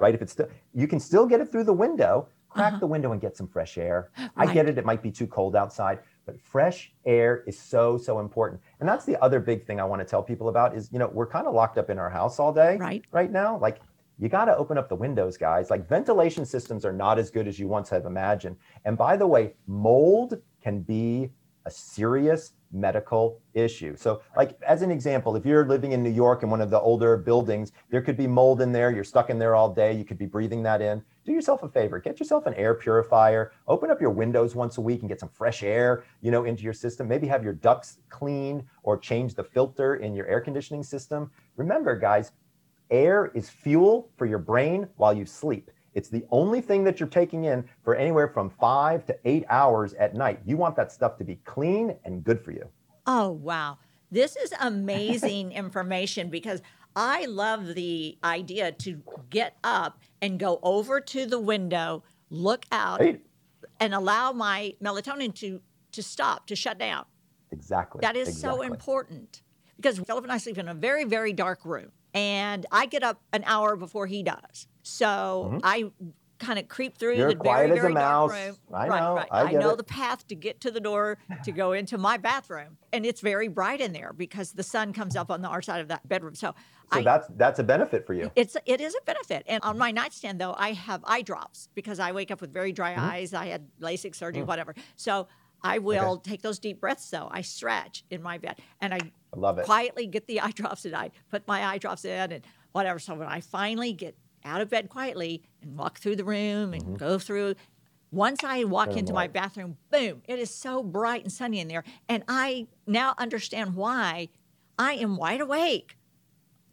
right? If it's still, you can still get it through the window. Crack uh-huh. the window and get some fresh air. Right. I get it; it might be too cold outside, but fresh air is so so important. And that's the other big thing I want to tell people about is you know we're kind of locked up in our house all day, right? Right now, like you got to open up the windows, guys. Like ventilation systems are not as good as you once have imagined. And by the way, mold can be a serious medical issue. So, like as an example, if you're living in New York in one of the older buildings, there could be mold in there. You're stuck in there all day. You could be breathing that in. Do yourself a favor. Get yourself an air purifier. Open up your windows once a week and get some fresh air, you know, into your system. Maybe have your ducts cleaned or change the filter in your air conditioning system. Remember, guys, air is fuel for your brain while you sleep. It's the only thing that you're taking in for anywhere from five to eight hours at night. You want that stuff to be clean and good for you. Oh, wow. This is amazing information because I love the idea to get up and go over to the window, look out, right. and allow my melatonin to, to stop, to shut down. Exactly. That is exactly. so important because Philip and I sleep in a very, very dark room and I get up an hour before he does. So mm-hmm. I kind of creep through You're the quiet very, very dark room. I right, know. Right. I, I know it. the path to get to the door to go into my bathroom, and it's very bright in there because the sun comes up on the our side of that bedroom. So, so I, that's that's a benefit for you. It's it is a benefit. And on my nightstand though, I have eye drops because I wake up with very dry mm-hmm. eyes. I had LASIK surgery, mm-hmm. whatever. So I will okay. take those deep breaths though. I stretch in my bed and I, I love it. quietly get the eye drops and I put my eye drops in and whatever. So when I finally get out of bed quietly and walk through the room and mm-hmm. go through, once I walk into my bathroom, boom, it is so bright and sunny in there. And I now understand why I am wide awake.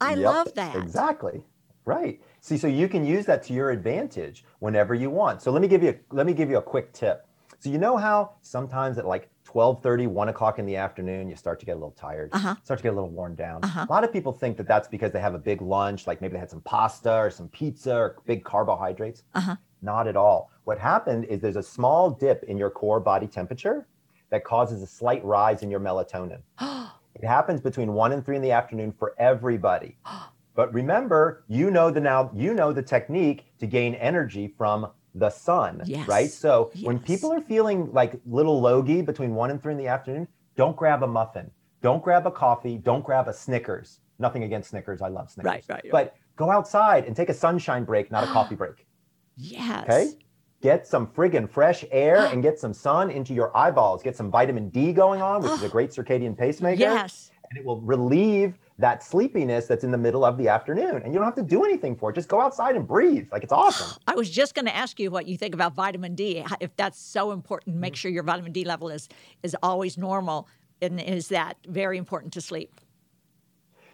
I yep, love that. Exactly. Right. See, so you can use that to your advantage whenever you want. So let me give you a, let me give you a quick tip. So you know how sometimes at like 12:30, 1 o'clock in the afternoon, you start to get a little tired, uh-huh. start to get a little worn down. Uh-huh. A lot of people think that that's because they have a big lunch, like maybe they had some pasta or some pizza or big carbohydrates. Uh-huh. Not at all. What happened is there's a small dip in your core body temperature that causes a slight rise in your melatonin. it happens between 1 and 3 in the afternoon for everybody. But remember, you know the now you know the technique to gain energy from the sun, yes. right? So yes. when people are feeling like little logy between one and three in the afternoon, don't grab a muffin, don't grab a coffee, don't grab a Snickers. Nothing against Snickers, I love Snickers. Right, right. right. But go outside and take a sunshine break, not a coffee break. Yes. Okay. Get some friggin' fresh air and get some sun into your eyeballs. Get some vitamin D going on, which is a great circadian pacemaker. Yes. And it will relieve that sleepiness that's in the middle of the afternoon. And you don't have to do anything for it. Just go outside and breathe. Like it's awesome. I was just going to ask you what you think about vitamin D. If that's so important, make mm-hmm. sure your vitamin D level is is always normal. And is that very important to sleep?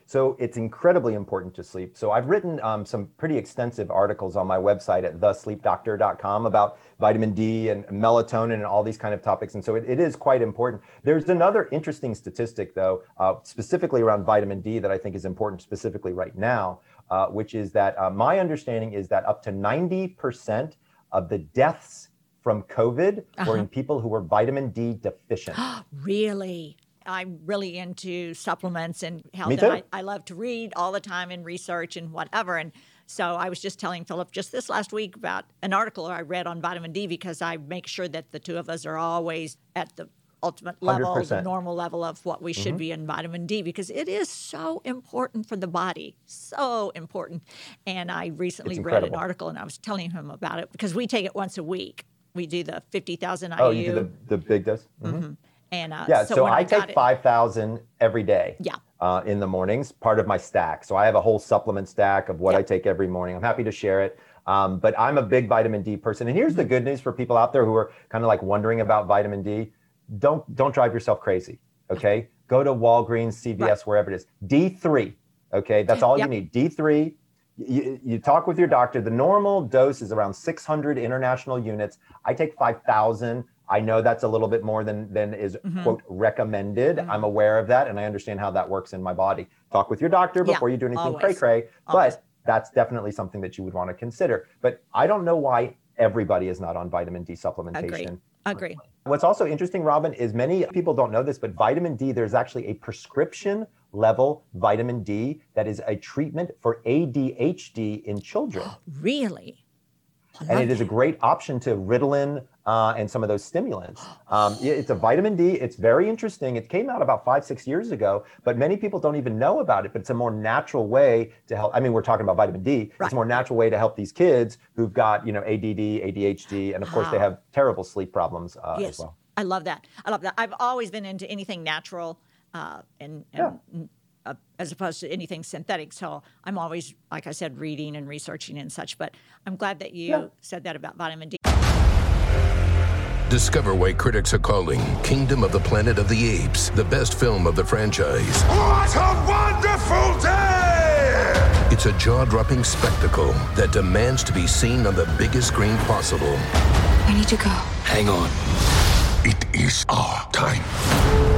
So it's incredibly important to sleep. So I've written um, some pretty extensive articles on my website at thesleepdoctor.com about vitamin D and melatonin and all these kind of topics. And so it, it is quite important. There's another interesting statistic, though, uh, specifically around vitamin D that I think is important specifically right now, uh, which is that uh, my understanding is that up to 90% of the deaths from COVID uh-huh. were in people who were vitamin D deficient. really? I'm really into supplements and health. And I, I love to read all the time and research and whatever. And so I was just telling Philip just this last week about an article I read on vitamin D because I make sure that the two of us are always at the ultimate level, 100%. the normal level of what we should mm-hmm. be in vitamin D because it is so important for the body. So important. And I recently read an article and I was telling him about it because we take it once a week. We do the 50,000 IU. Oh, you do the, the big dose? Mm-hmm. Mm-hmm. And uh, yeah, so, so I, I take five thousand every day. Yeah. Uh, in the mornings, part of my stack. So I have a whole supplement stack of what yeah. I take every morning. I'm happy to share it. Um, but I'm a big vitamin D person. And here's the mm-hmm. good news for people out there who are kind of like wondering about vitamin D. Don't don't drive yourself crazy. Okay. Go to Walgreens, CVS, right. wherever it is. D3. Okay. That's all yep. you need. D3. You, you, talk with your doctor. The normal dose is around 600 international units. I take 5,000. I know that's a little bit more than than is mm-hmm. quote recommended. Mm-hmm. I'm aware of that, and I understand how that works in my body. Talk with your doctor before yeah, you do anything cray cray. But that's definitely something that you would want to consider. But I don't know why everybody is not on vitamin D supplementation. Agree. Agree. What's also interesting, Robin, is many people don't know this, but vitamin D, there's actually a prescription level vitamin D that is a treatment for ADHD in children. really? And it is a great option to Ritalin uh, and some of those stimulants. Um, it's a vitamin D. It's very interesting. It came out about five, six years ago, but many people don't even know about it. But it's a more natural way to help. I mean, we're talking about vitamin D. Right. It's a more natural way to help these kids who've got, you know, ADD, ADHD, and of course they have terrible sleep problems uh, yes. as well. I love that. I love that. I've always been into anything natural uh, and, and uh, as opposed to anything synthetic. So I'm always, like I said, reading and researching and such. But I'm glad that you Yeah. said that about vitamin D. Discover why critics are calling Kingdom of the Planet of the Apes the best film of the franchise. What a wonderful day! It's a jaw dropping spectacle that demands to be seen on the biggest screen possible. I need to go. Hang on. It is our time.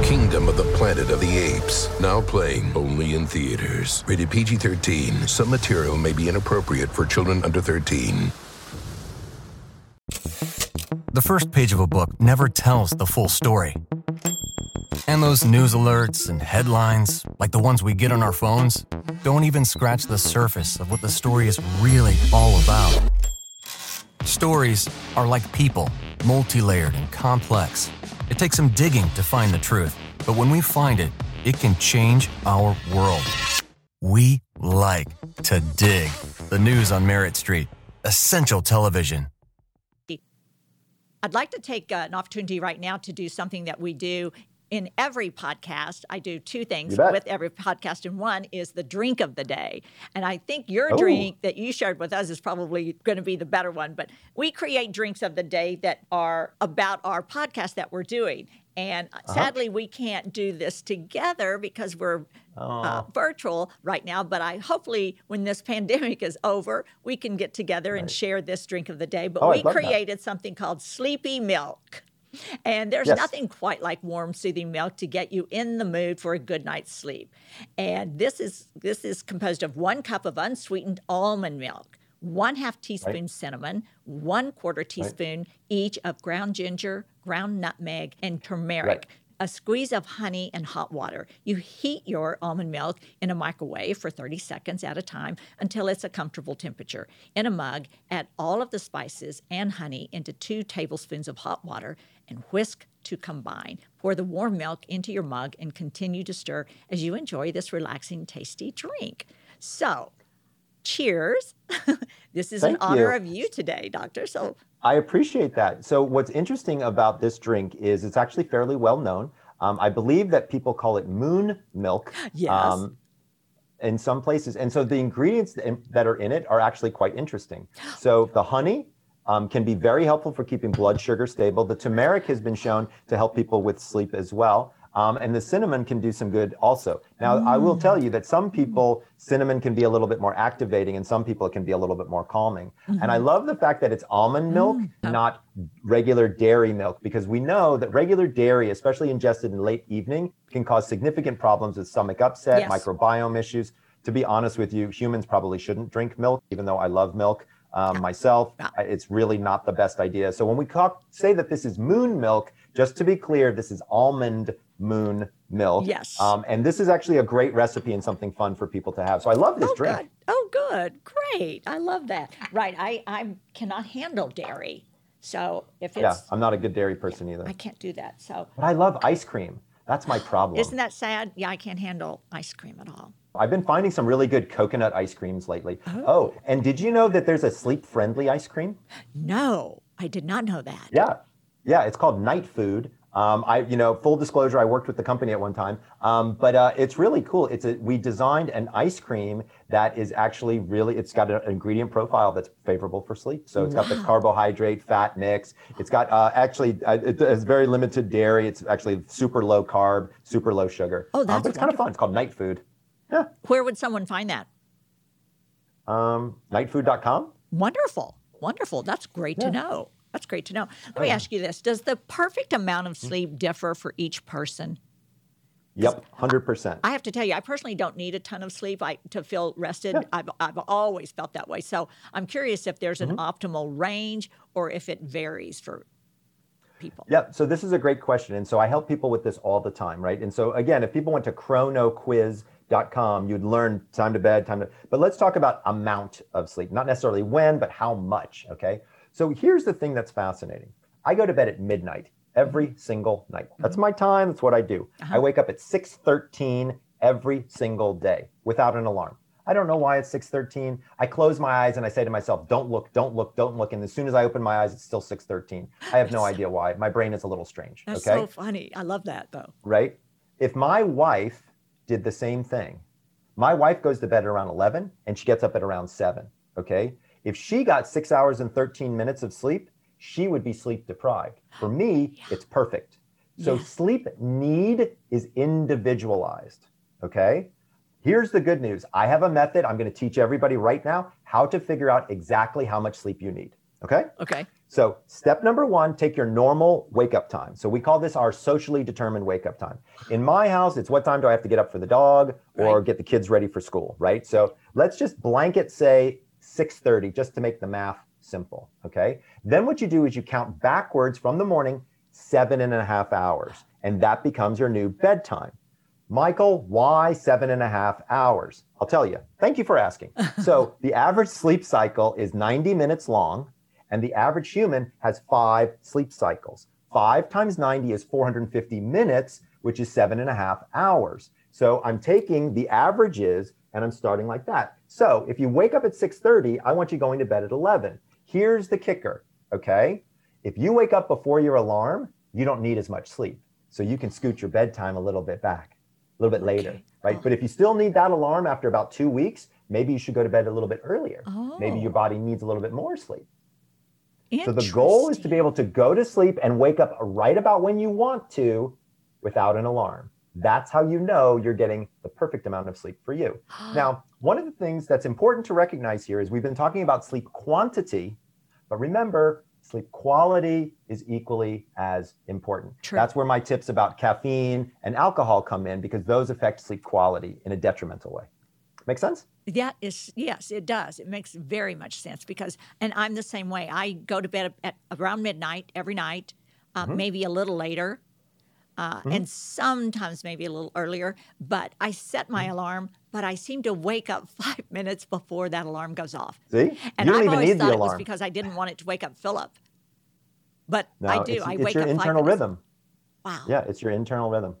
Kingdom of the Planet of the Apes. Now playing only in theaters. Rated PG 13. Some material may be inappropriate for children under 13. The first page of a book never tells the full story. And those news alerts and headlines, like the ones we get on our phones, don't even scratch the surface of what the story is really all about. Stories are like people, multi layered and complex. It takes some digging to find the truth, but when we find it, it can change our world. We like to dig. The news on Merit Street, essential television. I'd like to take uh, an opportunity right now to do something that we do in every podcast. I do two things with every podcast, and one is the drink of the day. And I think your Oh. drink that you shared with us is probably going to be the better one. But we create drinks of the day that are about our podcast that we're doing. And Uh-huh. sadly, we can't do this together because we're uh, virtual right now. But I hopefully, when this pandemic is over, we can get together and share this drink of the day. But Oh, we I'd that. created something called Sleepy Milk. And there's Yes. nothing quite like warm, soothing milk to get you in the mood for a good night's sleep. And this is this is composed of one cup of unsweetened almond milk, one half teaspoon cinnamon, one quarter teaspoon each of ground ginger, ground nutmeg, and turmeric. Right. A squeeze of honey and hot water. You heat your almond milk in a microwave for 30 seconds at a time until it's a comfortable temperature. In a mug, add all of the spices and honey into two tablespoons of hot water and whisk to combine. Pour the warm milk into your mug and continue to stir as you enjoy this relaxing, tasty drink. So, cheers. this is in honor you. of you today, Doctor. So, I appreciate that. So, what's interesting about this drink is it's actually fairly well known. Um, I believe that people call it moon milk. Yes. in some places. And so the ingredients that are in it are actually quite interesting. So the honey um, can be very helpful for keeping blood sugar stable. The turmeric has been shown to help people with sleep as well. Um, and the cinnamon can do some good also. Now, I will tell you that some people, cinnamon can be a little bit more activating, and some people, it can be a little bit more calming. And I love the fact that it's almond milk, not regular dairy milk, because we know that regular dairy, especially ingested in late evening, can cause significant problems with stomach upset, Yes. microbiome issues. To be honest with you, humans probably shouldn't drink milk, even though I love milk um, myself. Yeah. It's really not the best idea. So when we talk, say that this is moon milk, just to be clear, this is almond moon milk. Yes. Um, and this is actually a great recipe and something fun for people to have. So I love this oh, drink. good. Oh, good. Great. I love that. Right. I, I cannot handle dairy. So, if it's, Yeah, I'm not a good dairy person either. I can't do that. So, But I love ice cream. That's my problem. isn't that sad? Yeah, I can't handle ice cream at all. I've been finding some really good coconut ice creams lately. Oh, oh and did you know that there's a sleep friendly ice cream? No, I did not know that. Yeah, yeah, it's called Night Food. Um, I, you know, full disclosure, I worked with the company at one time, um, but uh, it's really cool. It's a, we designed an ice cream that is actually really, it's got an ingredient profile that's favorable for sleep. So it's got the carbohydrate, fat mix. It's got uh, actually, uh, it has very limited dairy. It's actually super low carb, super low sugar. Oh, Um, that's but it's kind of fun. It's called Night Food. Yeah. Where would someone find that? Um, nightfood.com. Wonderful. Wonderful. That's great to know. That's great to know. Let me oh, ask you this Does the perfect amount of mm-hmm. sleep differ for each person? Yep, hundred percent. I have to tell you, I personally don't need a ton of sleep I, to feel rested. I've, I've always felt that way. So I'm curious if there's an mm-hmm. optimal range or if it varies for. people? Yep. So this is a great question. And so I help people with this all the time, right? And so again, if people went to chronoquiz.com, you'd learn time to bed, time to, but let's talk about amount of sleep, not necessarily when, but how much. Okay. So here's the thing that's fascinating. I go to bed at midnight every single night. That's my time. That's what I do. Uh-huh. I wake up at 6:13 every single day without an alarm. I don't know why it's 6:13. I close my eyes and I say to myself, "Don't look, don't look, don't look." And as soon as I open my eyes, it's still 6:13. I have no idea why. My brain is a little strange. That's okay, so funny. I love that though. right? If my wife did the same thing, my wife goes to bed at around 11 and she gets up at around 7. Okay, if she got six hours and 13 minutes of sleep, she would be sleep deprived. For me, it's perfect. So Yes. sleep need is individualized. Okay. Here's the good news. I have a method. I'm going to teach everybody right now how to figure out exactly how much sleep you need. Okay. Okay. So, step number one, take your normal wake up time. So, we call this our socially determined wake up time. In my house, it's what time do I have to get up for the dog or Right. get the kids ready for school, right? So, let's just blanket say 6:30 just to make the math simple, okay? Then what you do is you count backwards from the morning seven and a half hours, and that becomes your new bedtime. Michael, why seven and a half hours? I'll tell you. Thank you for asking. So, the average sleep cycle is 90 minutes long, and the average human has five sleep cycles. Five times 90 is 450 minutes, which is seven and a half hours. So, I'm taking the averages and I'm starting like that. So, if you wake up at 6:30, I want you going to bed at 11. Here's the kicker, okay? If you wake up before your alarm, you don't need as much sleep. So you can scoot your bedtime a little bit back, a little bit later, right? Oh. But if you still need that alarm after about two weeks, maybe you should go to bed a little bit earlier. Maybe your Oh. body needs a little bit more sleep. So the goal is to be able to go to sleep and wake up right about when you want to without an alarm. That's how you know you're getting the perfect amount of sleep for you. Now, one of the things that's important to recognize here is we've been talking about sleep quantity, but remember, sleep quality is equally as important. True. That's where my tips about caffeine and alcohol come in because those affect sleep quality in a detrimental way. Make sense? That is, yes, it does. It makes very much sense because, and I'm the same way. I go to bed at around midnight every night, uh, Mm-hmm. maybe a little later, uh, and sometimes maybe a little earlier. But I set Mm-hmm. my alarm, but I seem to wake up five minutes before that alarm goes off. See? And you don't I've even always need thought the it was alarm. because I didn't want it to wake up Philip. But no, I do. It's, I it's wake your up internal rhythm. Wow. Yeah, it's your internal rhythm.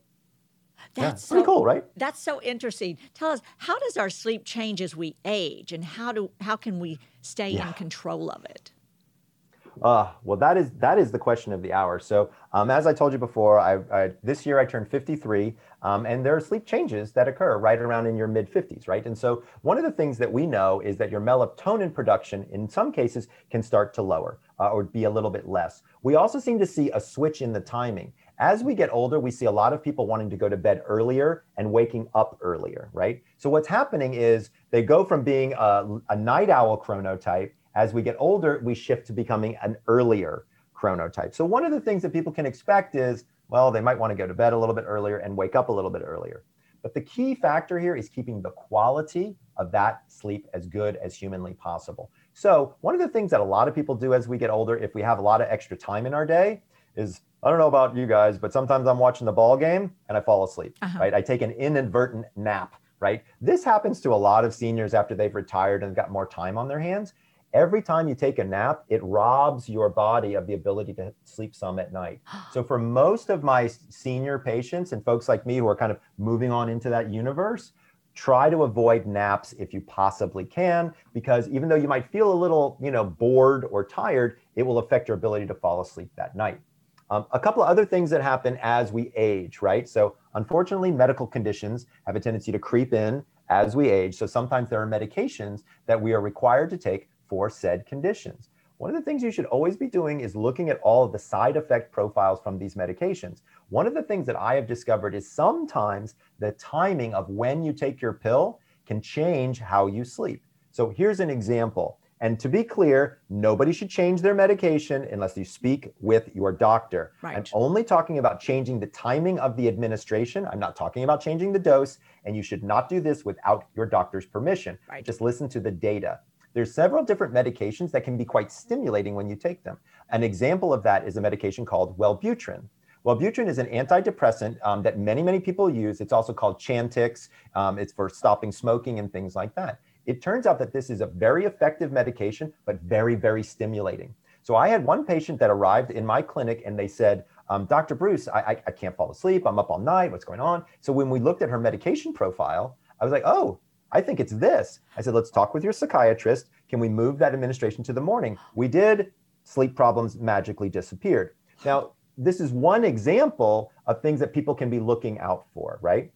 yeah, That's pretty cool, right? That's so interesting. Tell us, how does our sleep change as we age, and how do how can we stay in control of it? Uh, well, that is that is the question of the hour. So, um, as I told you before, I, I this year I turned 53, um, and there are sleep changes that occur right around in your mid 50s, right? And so, one of the things that we know is that your melatonin production, in some cases, can start to lower uh, or be a little bit less. We also seem to see a switch in the timing. As we get older, we see a lot of people wanting to go to bed earlier and waking up earlier, right? So, what's happening is they go from being a, a night owl chronotype as we get older, we shift to becoming an earlier chronotype. So, one of the things that people can expect is, well, they might want to go to bed a little bit earlier and wake up a little bit earlier. But the key factor here is keeping the quality of that sleep as good as humanly possible. So, one of the things that a lot of people do as we get older, if we have a lot of extra time in our day, is I don't know about you guys, but sometimes I'm watching the ball game and I fall asleep, Uh-huh. right? I take an inadvertent nap, right? This happens to a lot of seniors after they've retired and got more time on their hands. Every time you take a nap, it robs your body of the ability to sleep some at night. So, for most of my senior patients and folks like me who are kind of moving on into that universe, try to avoid naps if you possibly can, because even though you might feel a little, you know, bored or tired, it will affect your ability to fall asleep that night. Um, a couple of other things that happen as we age, right? So, unfortunately, medical conditions have a tendency to creep in as we age. So, sometimes there are medications that we are required to take for said conditions. One of the things you should always be doing is looking at all of the side effect profiles from these medications. One of the things that I have discovered is sometimes the timing of when you take your pill can change how you sleep. So, here's an example. And to be clear, nobody should change their medication unless you speak with your doctor. Right. I'm only talking about changing the timing of the administration. I'm not talking about changing the dose. And you should not do this without your doctor's permission. Right. Just listen to the data. There's several different medications that can be quite stimulating when you take them. An example of that is a medication called Wellbutrin. Wellbutrin is an antidepressant um, that many, many people use. It's also called Chantix. Um, it's for stopping smoking and things like that. It turns out that this is a very effective medication, but very, very stimulating. So I had one patient that arrived in my clinic and they said, um, Dr. Breus, I, I, I can't fall asleep. I'm up all night. What's going on? So when we looked at her medication profile, I was like, oh, I think it's this. I said, let's talk with your psychiatrist. Can we move that administration to the morning? We did. Sleep problems magically disappeared. Now, this is one example of things that people can be looking out for, right?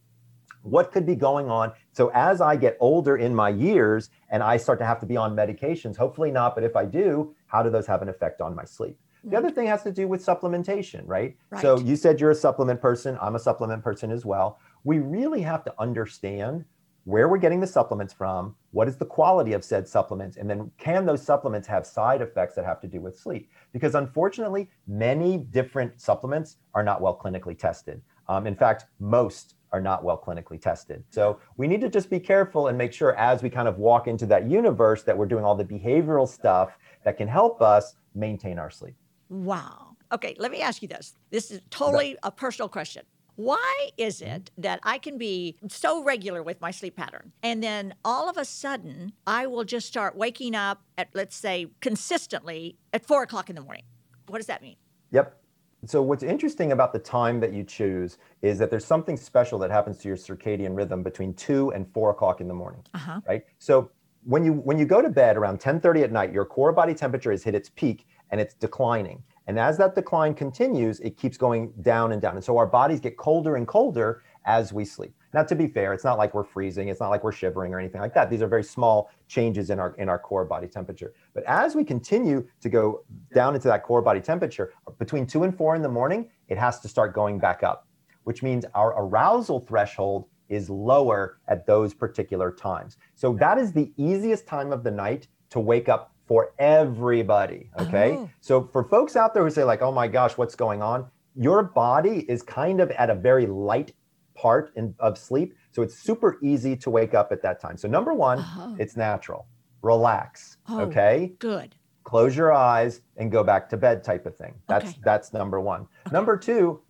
What could be going on? So, as I get older in my years and I start to have to be on medications, hopefully not, but if I do, how do those have an effect on my sleep? The other mm. thing has to do with supplementation, right? Right. So, you said you're a supplement person. I'm a supplement person as well. We really have to understand where we're getting the supplements from, what is the quality of said supplements, and then can those supplements have side effects that have to do with sleep? Because unfortunately, many different supplements are not well clinically tested. Um, in fact, most are not well clinically tested. So we need to just be careful and make sure as we kind of walk into that universe that we're doing all the behavioral stuff that can help us maintain our sleep. Wow. Okay, let me ask you this. This is totally a personal question. Why is it that I can be so regular with my sleep pattern and then all of a sudden I will just start waking up at, let's say, consistently at four o'clock in the morning? What does that mean? Yep. So what's interesting about the time that you choose is that there's something special that happens to your circadian rhythm between two and four o'clock in the morning, Uh-huh. right? So when you when you go to bed around 10:30 at night, your core body temperature has hit its peak and it's declining. And as that decline continues, it keeps going down and down. And so our bodies get colder and colder as we sleep. Now, to be fair, it's not like we're freezing. It's not like we're shivering or anything like that. These are very small changes in our in our core body temperature. But as we continue to go down into that core body temperature, between two and four in the morning, it has to start going back up, which means our arousal threshold is lower at those particular times. So that is the easiest time of the night to wake up for everybody. Okay. Oh. So for folks out there who say, like, oh my gosh, what's going on? Your body is kind of at a very light part in, of sleep. So it's super easy to wake up at that time. So, number one, Oh. it's natural. Relax. Oh. Okay. Good. Close your eyes and go back to bed, type of thing. That's Okay. that's number one. Number two,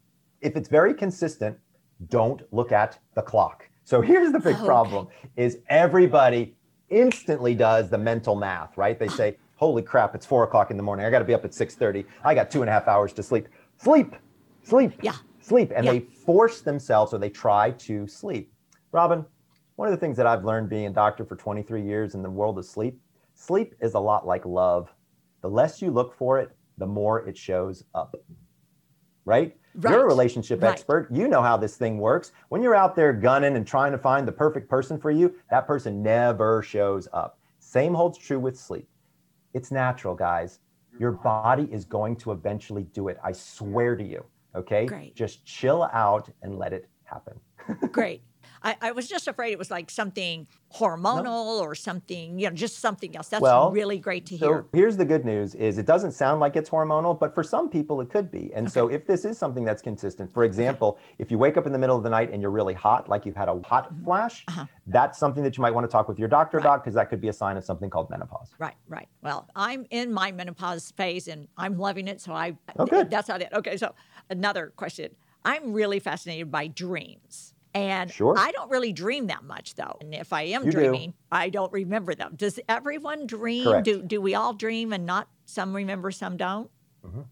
if it's very consistent, don't look at the clock. So here's the big Okay. problem is everybody instantly does the mental math, right? They say, holy crap, it's four o'clock in the morning. I gotta be up at 6:30. I got two and a half hours to sleep. Sleep, sleep, Yeah. sleep. And Yeah. they force themselves or they try to sleep. Robin, one of the things that I've learned being a doctor for 23 years in the world of sleep, sleep is a lot like love. The less you look for it, the more it shows up. Right? You're a relationship Right. expert. You know how this thing works. When you're out there gunning and trying to find the perfect person for you, that person never shows up. Same holds true with sleep. It's natural, guys. Your body is going to eventually do it. I swear to you. Okay? Great. Just chill out and let it happen. Great. I, I was just afraid it was like something hormonal or something, you know, just something else. That's Well, really great to So hear. here's the good news is it doesn't sound like it's hormonal, but for some people it could be. And so if this is something that's consistent, for example, if you wake up in the middle of the night and you're really hot, like you've had a hot flash, Uh-huh. that's something that you might want to talk with your doctor Right. about because that could be a sign of something called menopause. Right, right. Well, I'm in my menopause phase and I'm loving it. So I, Oh, that's not it. Okay. So another question. I'm really fascinated by dreams. And Sure. I don't really dream that much though. And if I am You do. dreaming, I don't remember them. Does everyone dream? Correct. Do do we all dream and not some remember, some don't? Mm-hmm.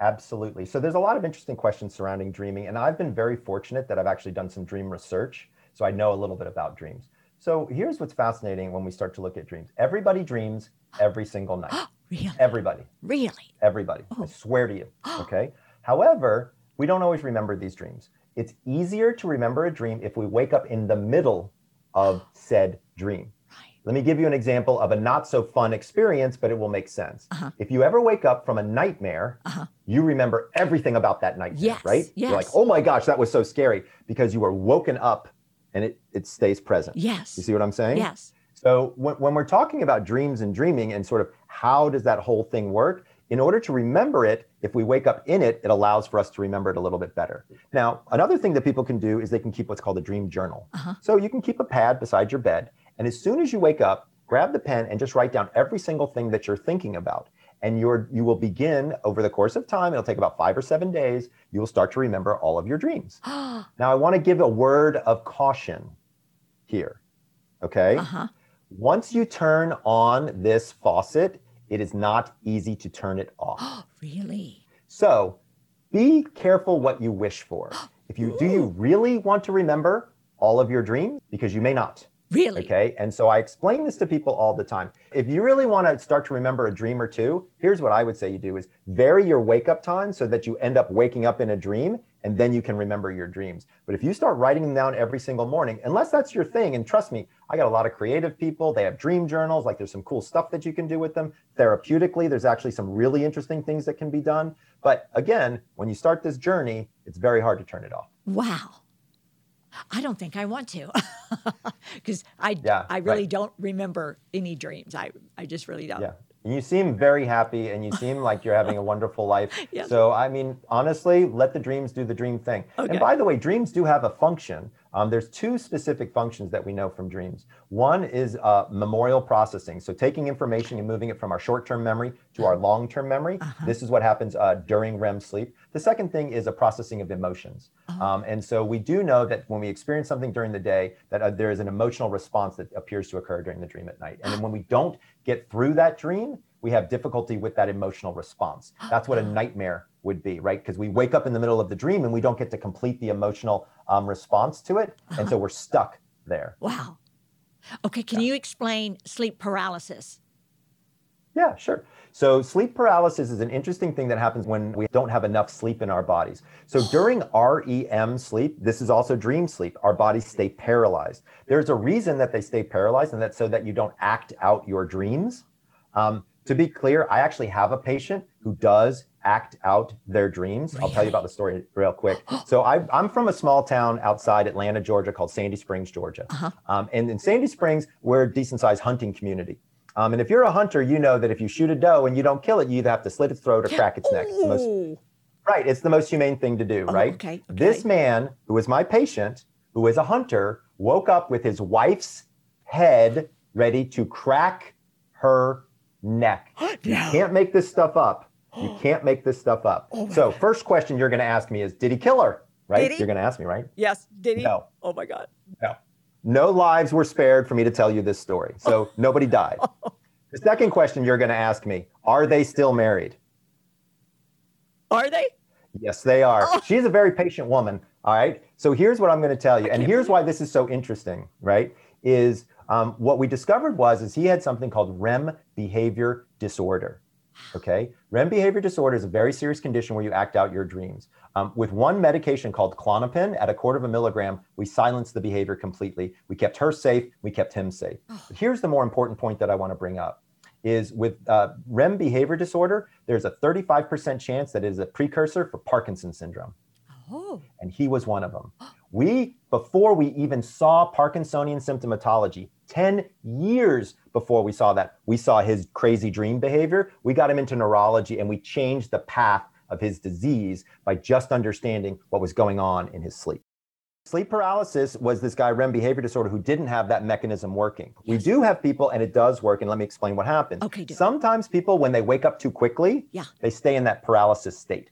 Absolutely. So there's a lot of interesting questions surrounding dreaming, and I've been very fortunate that I've actually done some dream research, so I know a little bit about dreams. So here's what's fascinating when we start to look at dreams. Everybody dreams every single night. Really? Everybody. Really? everybody. I oh. swear to you. Okay. However, we don't always remember these dreams. It's easier to remember a dream if we wake up in the middle of said dream. Right. Let me give you an example of a not so fun experience, but it will make sense. Uh-huh. If you ever wake up from a nightmare, Uh-huh. you remember everything about that nightmare, Yes, right? You're like, oh my gosh, that was so scary because you were woken up and it, it stays present. Yes. You see what I'm saying? Yes. So when, when we're talking about dreams and dreaming and sort of how does that whole thing work, in order to remember it, if we wake up in it, it allows for us to remember it a little bit better. Now, another thing that people can do is they can keep what's called a dream journal. Uh-huh. So you can keep a pad beside your bed, and as soon as you wake up, grab the pen and just write down every single thing that you're thinking about. And you're, you will begin over the course of time, it'll take about five or seven days, you will start to remember all of your dreams. now, I want to give a word of caution here. Okay. Uh-huh. Once you turn on this faucet, it is not easy to turn it off. Oh, really? So be careful what you wish for. If you do you really want to remember all of your dreams? Because you may not. Really? Okay. And so I explain this to people all the time. If you really want to start to remember a dream or two, here's what I would say you do is vary your wake up time so that you end up waking up in a dream and then you can remember your dreams. But if you start writing them down every single morning, unless that's your thing, and trust me, I got a lot of creative people, they have dream journals, like there's some cool stuff that you can do with them. Therapeutically, there's actually some really interesting things that can be done. But again, when you start this journey, it's very hard to turn it off. Wow. I don't think I want to because I, Yeah, I really right. don't remember any dreams. I, I just really don't. Yeah. You seem very happy and you seem like you're having a wonderful life. Yes. So, I mean, honestly, let the dreams do the dream thing. Okay. And by the way, dreams do have a function. Um, there's two specific functions that we know from dreams. One is uh, memorial processing. So, taking information and moving it from our short term memory to our long term memory. This is what happens uh, during REM sleep. The second thing is a processing of emotions. Um, and so, we do know that when we experience something during the day, that uh, there is an emotional response that appears to occur during the dream at night. And then when we don't get through that dream, we have difficulty with that emotional response. That's what a nightmare would be, right? Because we wake up in the middle of the dream and we don't get to complete the emotional um, response to it. And so we're stuck there. Wow. Okay. Can you explain sleep paralysis? Yeah, sure. So sleep paralysis is an interesting thing that happens when we don't have enough sleep in our bodies. So during REM sleep, this is also dream sleep, our bodies stay paralyzed. There's a reason that they stay paralyzed, and that's so that you don't act out your dreams. Um, to be clear, I actually have a patient who does act out their dreams. I'll tell you about the story real quick. So I, I'm from a small town outside Atlanta, Georgia called Sandy Springs, Georgia. Um, and in Sandy Springs, we're a decent sized hunting community. Um, and if you're a hunter, you know that if you shoot a doe and you don't kill it, you either have to slit its throat or crack its neck. It's the most, right. It's the most humane thing to do, Oh, right? okay, This okay. man, who is my patient, who is a hunter, woke up with his wife's head ready to crack her neck. You can't make this stuff up. You can't make this stuff up. Oh so, first question you're going to ask me is Did he kill her? Right? You're going to ask me, right? Yes. Did he? No. Oh my God. No. No lives were spared for me to tell you this story. So, nobody died. Oh. The second question you're going to ask me Are they still married? Are they? Yes, they are. Oh. She's a very patient woman. All right. So here's what I'm going to tell you, and here's why this is so interesting. Right? Is um, what we discovered was is he had something called REM behavior disorder. Okay. REM behavior disorder is a very serious condition where you act out your dreams. Um, with one medication called Klonopin at a quarter of a milligram, we silenced the behavior completely. We kept her safe. We kept him safe. But here's the more important point that I want to bring up is with uh, REM behavior disorder, there's a 35% chance that it is a precursor for Parkinson's syndrome. Oh. And he was one of them. We, before we even saw Parkinsonian symptomatology, 10 years before we saw that, we saw his crazy dream behavior. We got him into neurology and we changed the path of his disease by just understanding what was going on in his sleep. Sleep paralysis was this guy, REM behavior disorder, who didn't have that mechanism working. We do have people, and it does work. And let me explain what happens. Okay, do. Sometimes people, when they wake up too quickly, Yeah. they stay in that paralysis state.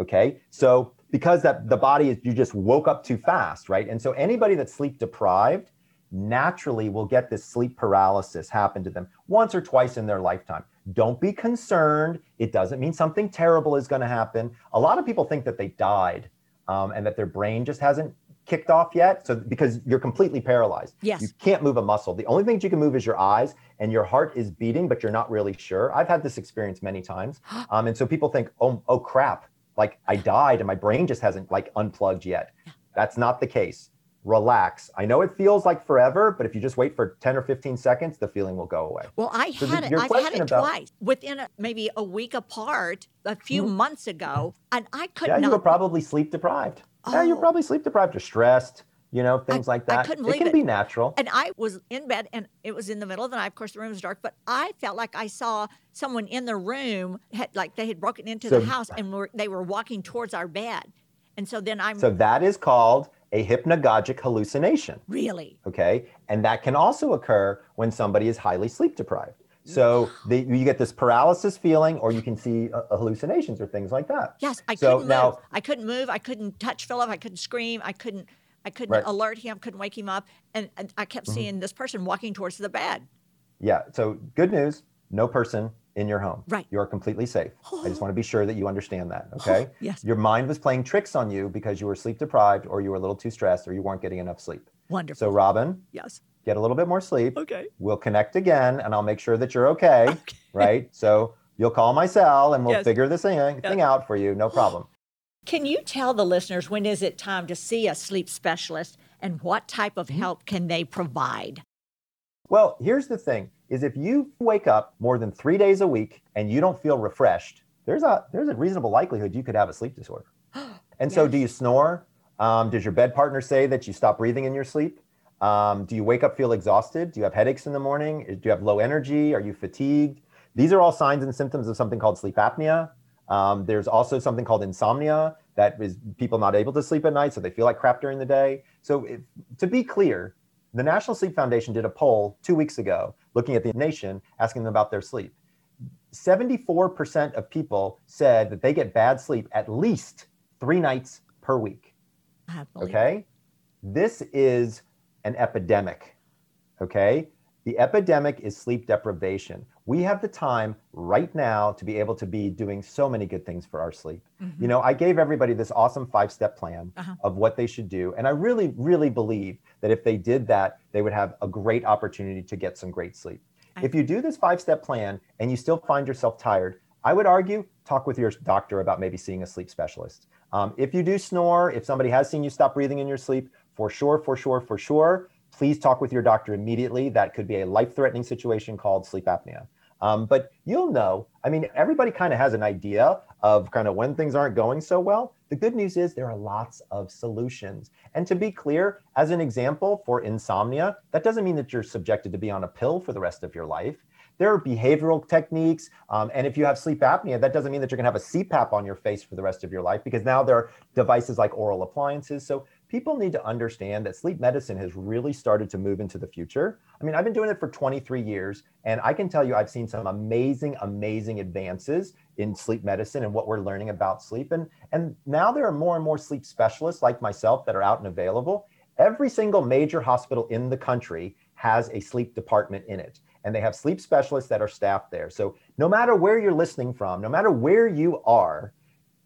Okay. So because that the body is you just woke up too fast, right? And so anybody that's sleep deprived naturally will get this sleep paralysis happen to them once or twice in their lifetime. Don't be concerned. It doesn't mean something terrible is going to happen. A lot of people think that they died um, and that their brain just hasn't kicked off yet. So because you're completely paralyzed. Yes. You can't move a muscle. The only things you can move is your eyes, and your heart is beating, but you're not really sure. I've had this experience many times, um, and so people think, "Oh, oh crap! Like I died, and my brain just hasn't like unplugged yet." That's not the case. Relax. I know it feels like forever, but if you just wait for 10 or 15 seconds, the feeling will go away. Well, I So had it. I've had it about- twice within a, maybe a week apart, a few mm-hmm. months ago, and I could yeah, not. you were probably sleep deprived. Yeah, you're Oh. probably sleep deprived or stressed. You know, things like I that. couldn't it can it. be natural. And I was in bed, and it was in the middle of the night. Of course, the room was dark, but I felt like I saw someone in the room, had, like they had broken into So- the house, and were, they were walking towards our bed. And so then I'm So that is called a hypnagogic hallucination. Really? Okay. And that can also occur when somebody is highly sleep deprived. So the, you get this paralysis feeling, or you can see uh, hallucinations or things like that. Yes, I So couldn't now- move. I couldn't move. I couldn't touch Philip. I couldn't scream. I couldn't. I couldn't Right. Mm-hmm. alert him. Couldn't wake him up. And, and I kept seeing this person walking towards the bed. Yeah. So good news no person in your home. Right. You're completely safe. I just want to be sure that you understand that. Okay. Yes. Your mind was playing tricks on you because you were sleep deprived, or you were a little too stressed, or you weren't getting enough sleep. Wonderful. So, Robin, yes. get a little bit more sleep. Okay. We'll connect again and I'll make sure that you're okay. Right. So you'll call my cell and we'll Yes. figure this thing, thing out for you. No problem. Can you tell the listeners when is it time to see a sleep specialist and what type of Mm-hmm. help can they provide? Well, here's the thing is if you wake up more than three days a week and you don't feel refreshed, there's a there's a reasonable likelihood you could have a sleep disorder. And so do you snore? Um, does your bed partner say that you stop breathing in your sleep? Um, do you wake up feel exhausted? Do you have headaches in the morning? Do you have low energy? Are you fatigued? These are all signs and symptoms of something called sleep apnea. Um, there's also something called insomnia that is people not able to sleep at night, so they feel like crap during the day. So, if, to be clear, the National Sleep Foundation did a poll two weeks ago looking at the nation, asking them about their sleep. 74% of people said that they get bad sleep at least three nights per week. I believe it. Okay. This is an epidemic. Okay. The epidemic is sleep deprivation. We have the time right now to be able to be doing so many good things for our sleep. You know, I gave everybody this awesome five step plan Uh-huh. of what they should do. And I really, really believe that if they did that, they would have a great opportunity to get some great sleep. If you do this five step plan and you still find yourself tired, I would argue talk with your doctor about maybe seeing a sleep specialist. Um, if you do snore, if somebody has seen you stop breathing in your sleep, for sure, for sure, for sure, please talk with your doctor immediately. That could be a life threatening situation called sleep apnea. Um, but you'll know, I mean, everybody kind of has an idea of kind of when things aren't going so well. The good news is there are lots of solutions. And to be clear, as an example for insomnia, that doesn't mean that you're subjected to be on a pill for the rest of your life. There are behavioral techniques. Um, and if you have sleep apnea, that doesn't mean that you're going to have a CPAP on your face for the rest of your life because now there are devices like oral appliances. So people need to understand that sleep medicine has really started to move into the future. I mean, I've been doing it for 23 years, and I can tell you I've seen some amazing, amazing advances in sleep medicine and what we're learning about sleep. And, and now there are more and more sleep specialists like myself that are out and available. Every single major hospital in the country has a sleep department in it, and they have sleep specialists that are staffed there. So no matter where you're listening from, no matter where you are,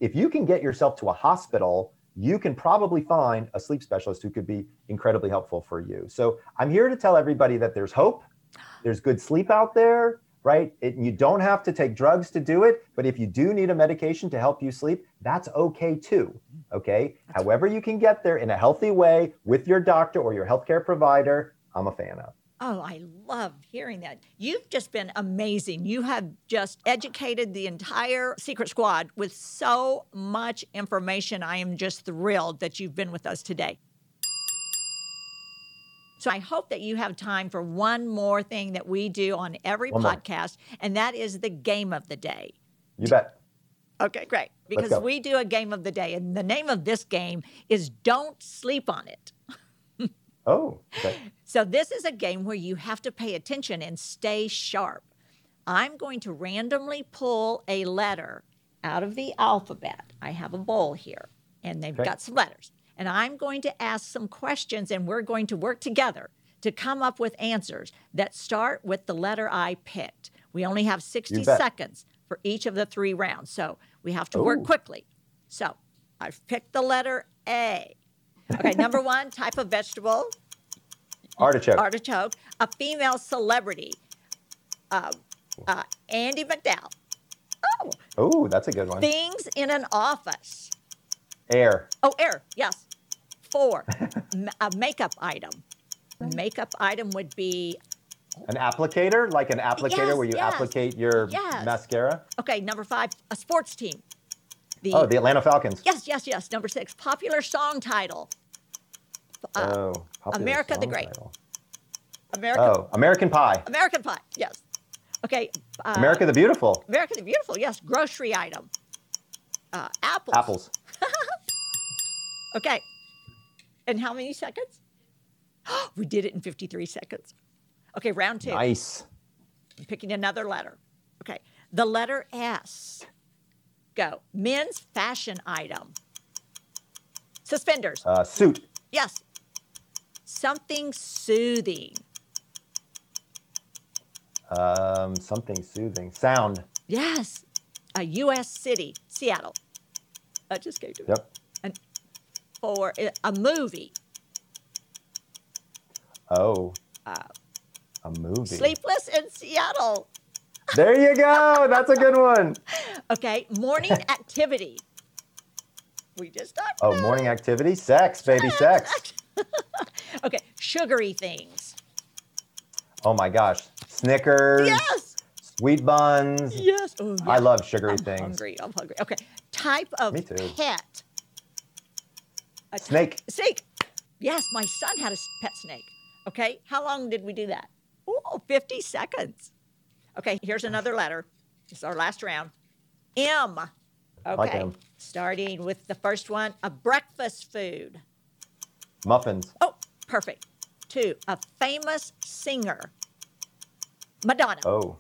if you can get yourself to a hospital, you can probably find a sleep specialist who could be incredibly helpful for you. So I'm here to tell everybody that there's hope, there's good sleep out there, right? It, you don't have to take drugs to do it, but if you do need a medication to help you sleep, that's okay too. Okay. However, you can get there in a healthy way with your doctor or your healthcare provider, I'm a fan of. Oh, I love hearing that. You've just been amazing. You have just educated the entire Secret Squad with so much information. I am just thrilled that you've been with us today. So I hope that you have time for one more thing that we do on every One more. podcast, and that is the game of the day. You bet. Okay, great. Because we do a game of the day, and the name of this game is Don't Sleep on It. Oh, okay. So, this is a game where you have to pay attention and stay sharp. I'm going to randomly pull a letter out of the alphabet. I have a bowl here, and they've Okay. got some letters. And I'm going to ask some questions, and we're going to work together to come up with answers that start with the letter I picked. We only have 60 seconds for each of the three rounds, so we have to work quickly. So, I've picked the letter A. Okay, number one, type of vegetable Artichoke. artichoke, a female celebrity, uh, uh, Andie MacDowell. Oh, oh, that's a good one. things in an office. Air. Oh, air, yes. Four, a makeup item. Makeup item would be, An applicator, like an applicator Yes, where you yes, applicate your yes. mascara. okay, number five, a sports team. The, Oh, the Atlanta Falcons. yes, yes, yes. Number six, popular song title. Uh, oh, America the Great. title. American, Oh, American Pie. American Pie, yes. Okay. Uh, America the Beautiful. America the Beautiful, yes. Grocery item. Uh, apples. Apples. Okay. In how many seconds? we did it in 53 seconds. Okay, round two. Nice. I'm picking another letter. Okay, the letter S. Go. Men's fashion item. Suspenders. Uh, suit. Yes. Something soothing. Um, something soothing. Sound. Yes. A U.S. city, Seattle. I just came to. Yep. And for a movie, Oh. Uh, a movie. Sleepless in Seattle. There you go. That's a good one. Okay, morning activity. We just talked Oh, morning activity. Sex, baby, sex. Okay, sugary things. Oh my gosh. Snickers. Yes. Sweet buns. Yes. Oh, I love sugary I'm things. hungry. I'm hungry. Okay, type of Me too. pet. A t- Snake. Snake. Yes, my son had a pet snake. Okay, how long did we do that? Oh, 50 seconds. Okay, here's another letter. This is our last round. M. Okay, like starting with the first one a breakfast food. Muffins. Oh, perfect. Two, a famous singer. Madonna. Oh.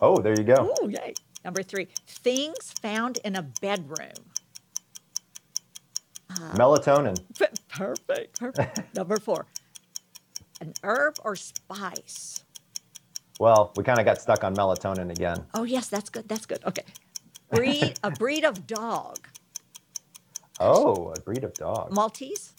Oh, there you go. Oh, yay. Number three, things found in a bedroom. Uh, melatonin. Perfect. Perfect. Number four, an herb or spice. Well, we kind of got stuck on melatonin again. Oh, yes, that's good. That's good. Okay. Breed, a breed of dog. Oh, a breed of dog. Maltese.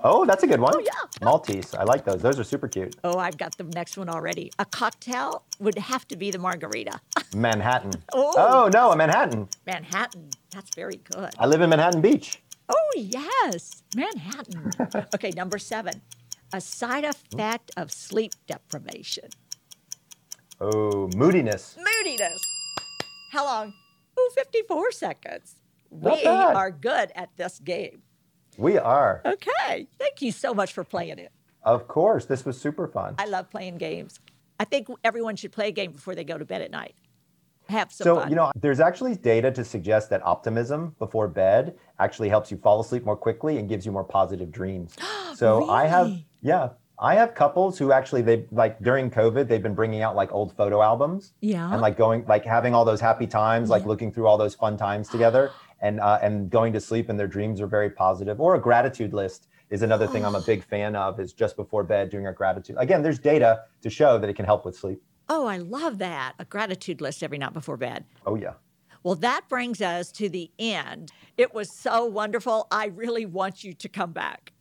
Oh, that's a good one. Oh, yeah. Maltese. I like those. Those are super cute. Oh, I've got the next one already. A cocktail would have to be the margarita. Manhattan. Oh. oh no, a Manhattan. Manhattan. That's very good. I live in Manhattan Beach. Oh, yes, Manhattan. okay, number seven, a side effect of sleep deprivation. Oh, moodiness. Moodiness. How long? Oh, 54 seconds. Not we bad. are good at this game. We are. Okay, thank you so much for playing it. Of course. This was super fun. I love playing games. I think everyone should play a game before they go to bed at night. Have some So, fun. you know, there's actually data to suggest that optimism before bed actually helps you fall asleep more quickly and gives you more positive dreams. So, I have, yeah, I have couples who actually, they like during COVID, they've been bringing out like old photo albums. Yeah. And like going, like having all those happy times, like Yeah. looking through all those fun times together and, uh, and going to sleep and their dreams are very positive. Or a gratitude list is another thing I'm a big fan of is just before bed doing a gratitude. Again, there's data to show that it can help with sleep. oh, I love that. A gratitude list every night before bed. Oh, yeah. Well, that brings us to the end. It was so wonderful. I really want you to come back.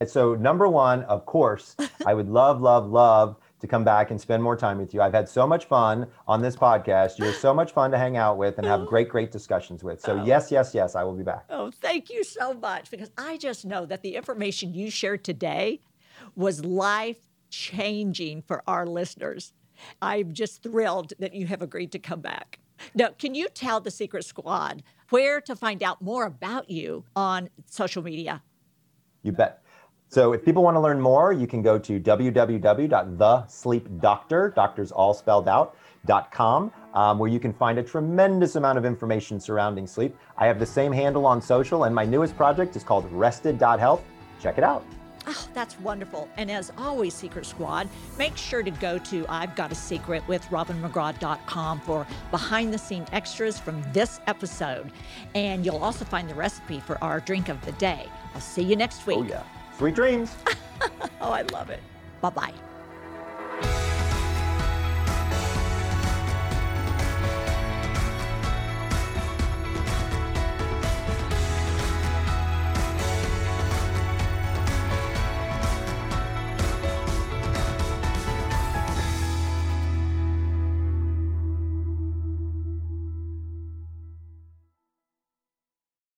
And So, number one, of course, I would love, love, love to come back and spend more time with you. I've had so much fun on this podcast. You're so much fun to hang out with and have great, great discussions with. So, oh. yes, yes, yes, I will be back. Oh, thank you so much because I just know that the information you shared today was life changing for our listeners. I'm just thrilled that you have agreed to come back. Now, can you tell the Secret Squad where to find out more about you on social media? You bet. So, if people want to learn more, you can go to www.thesleepdoctor, doctors all spelled out, .com, um, where you can find a tremendous amount of information surrounding sleep. I have the same handle on social, and my newest project is called Rested.health. Check it out. Oh, that's wonderful. And as always, Secret Squad, make sure to go to I've Got a Secret with RobinMcGraw.com for behind the scene extras from this episode. And you'll also find the recipe for our drink of the day. I'll see you next week. Oh, yeah. Sweet dreams. Oh, I love it. Bye bye.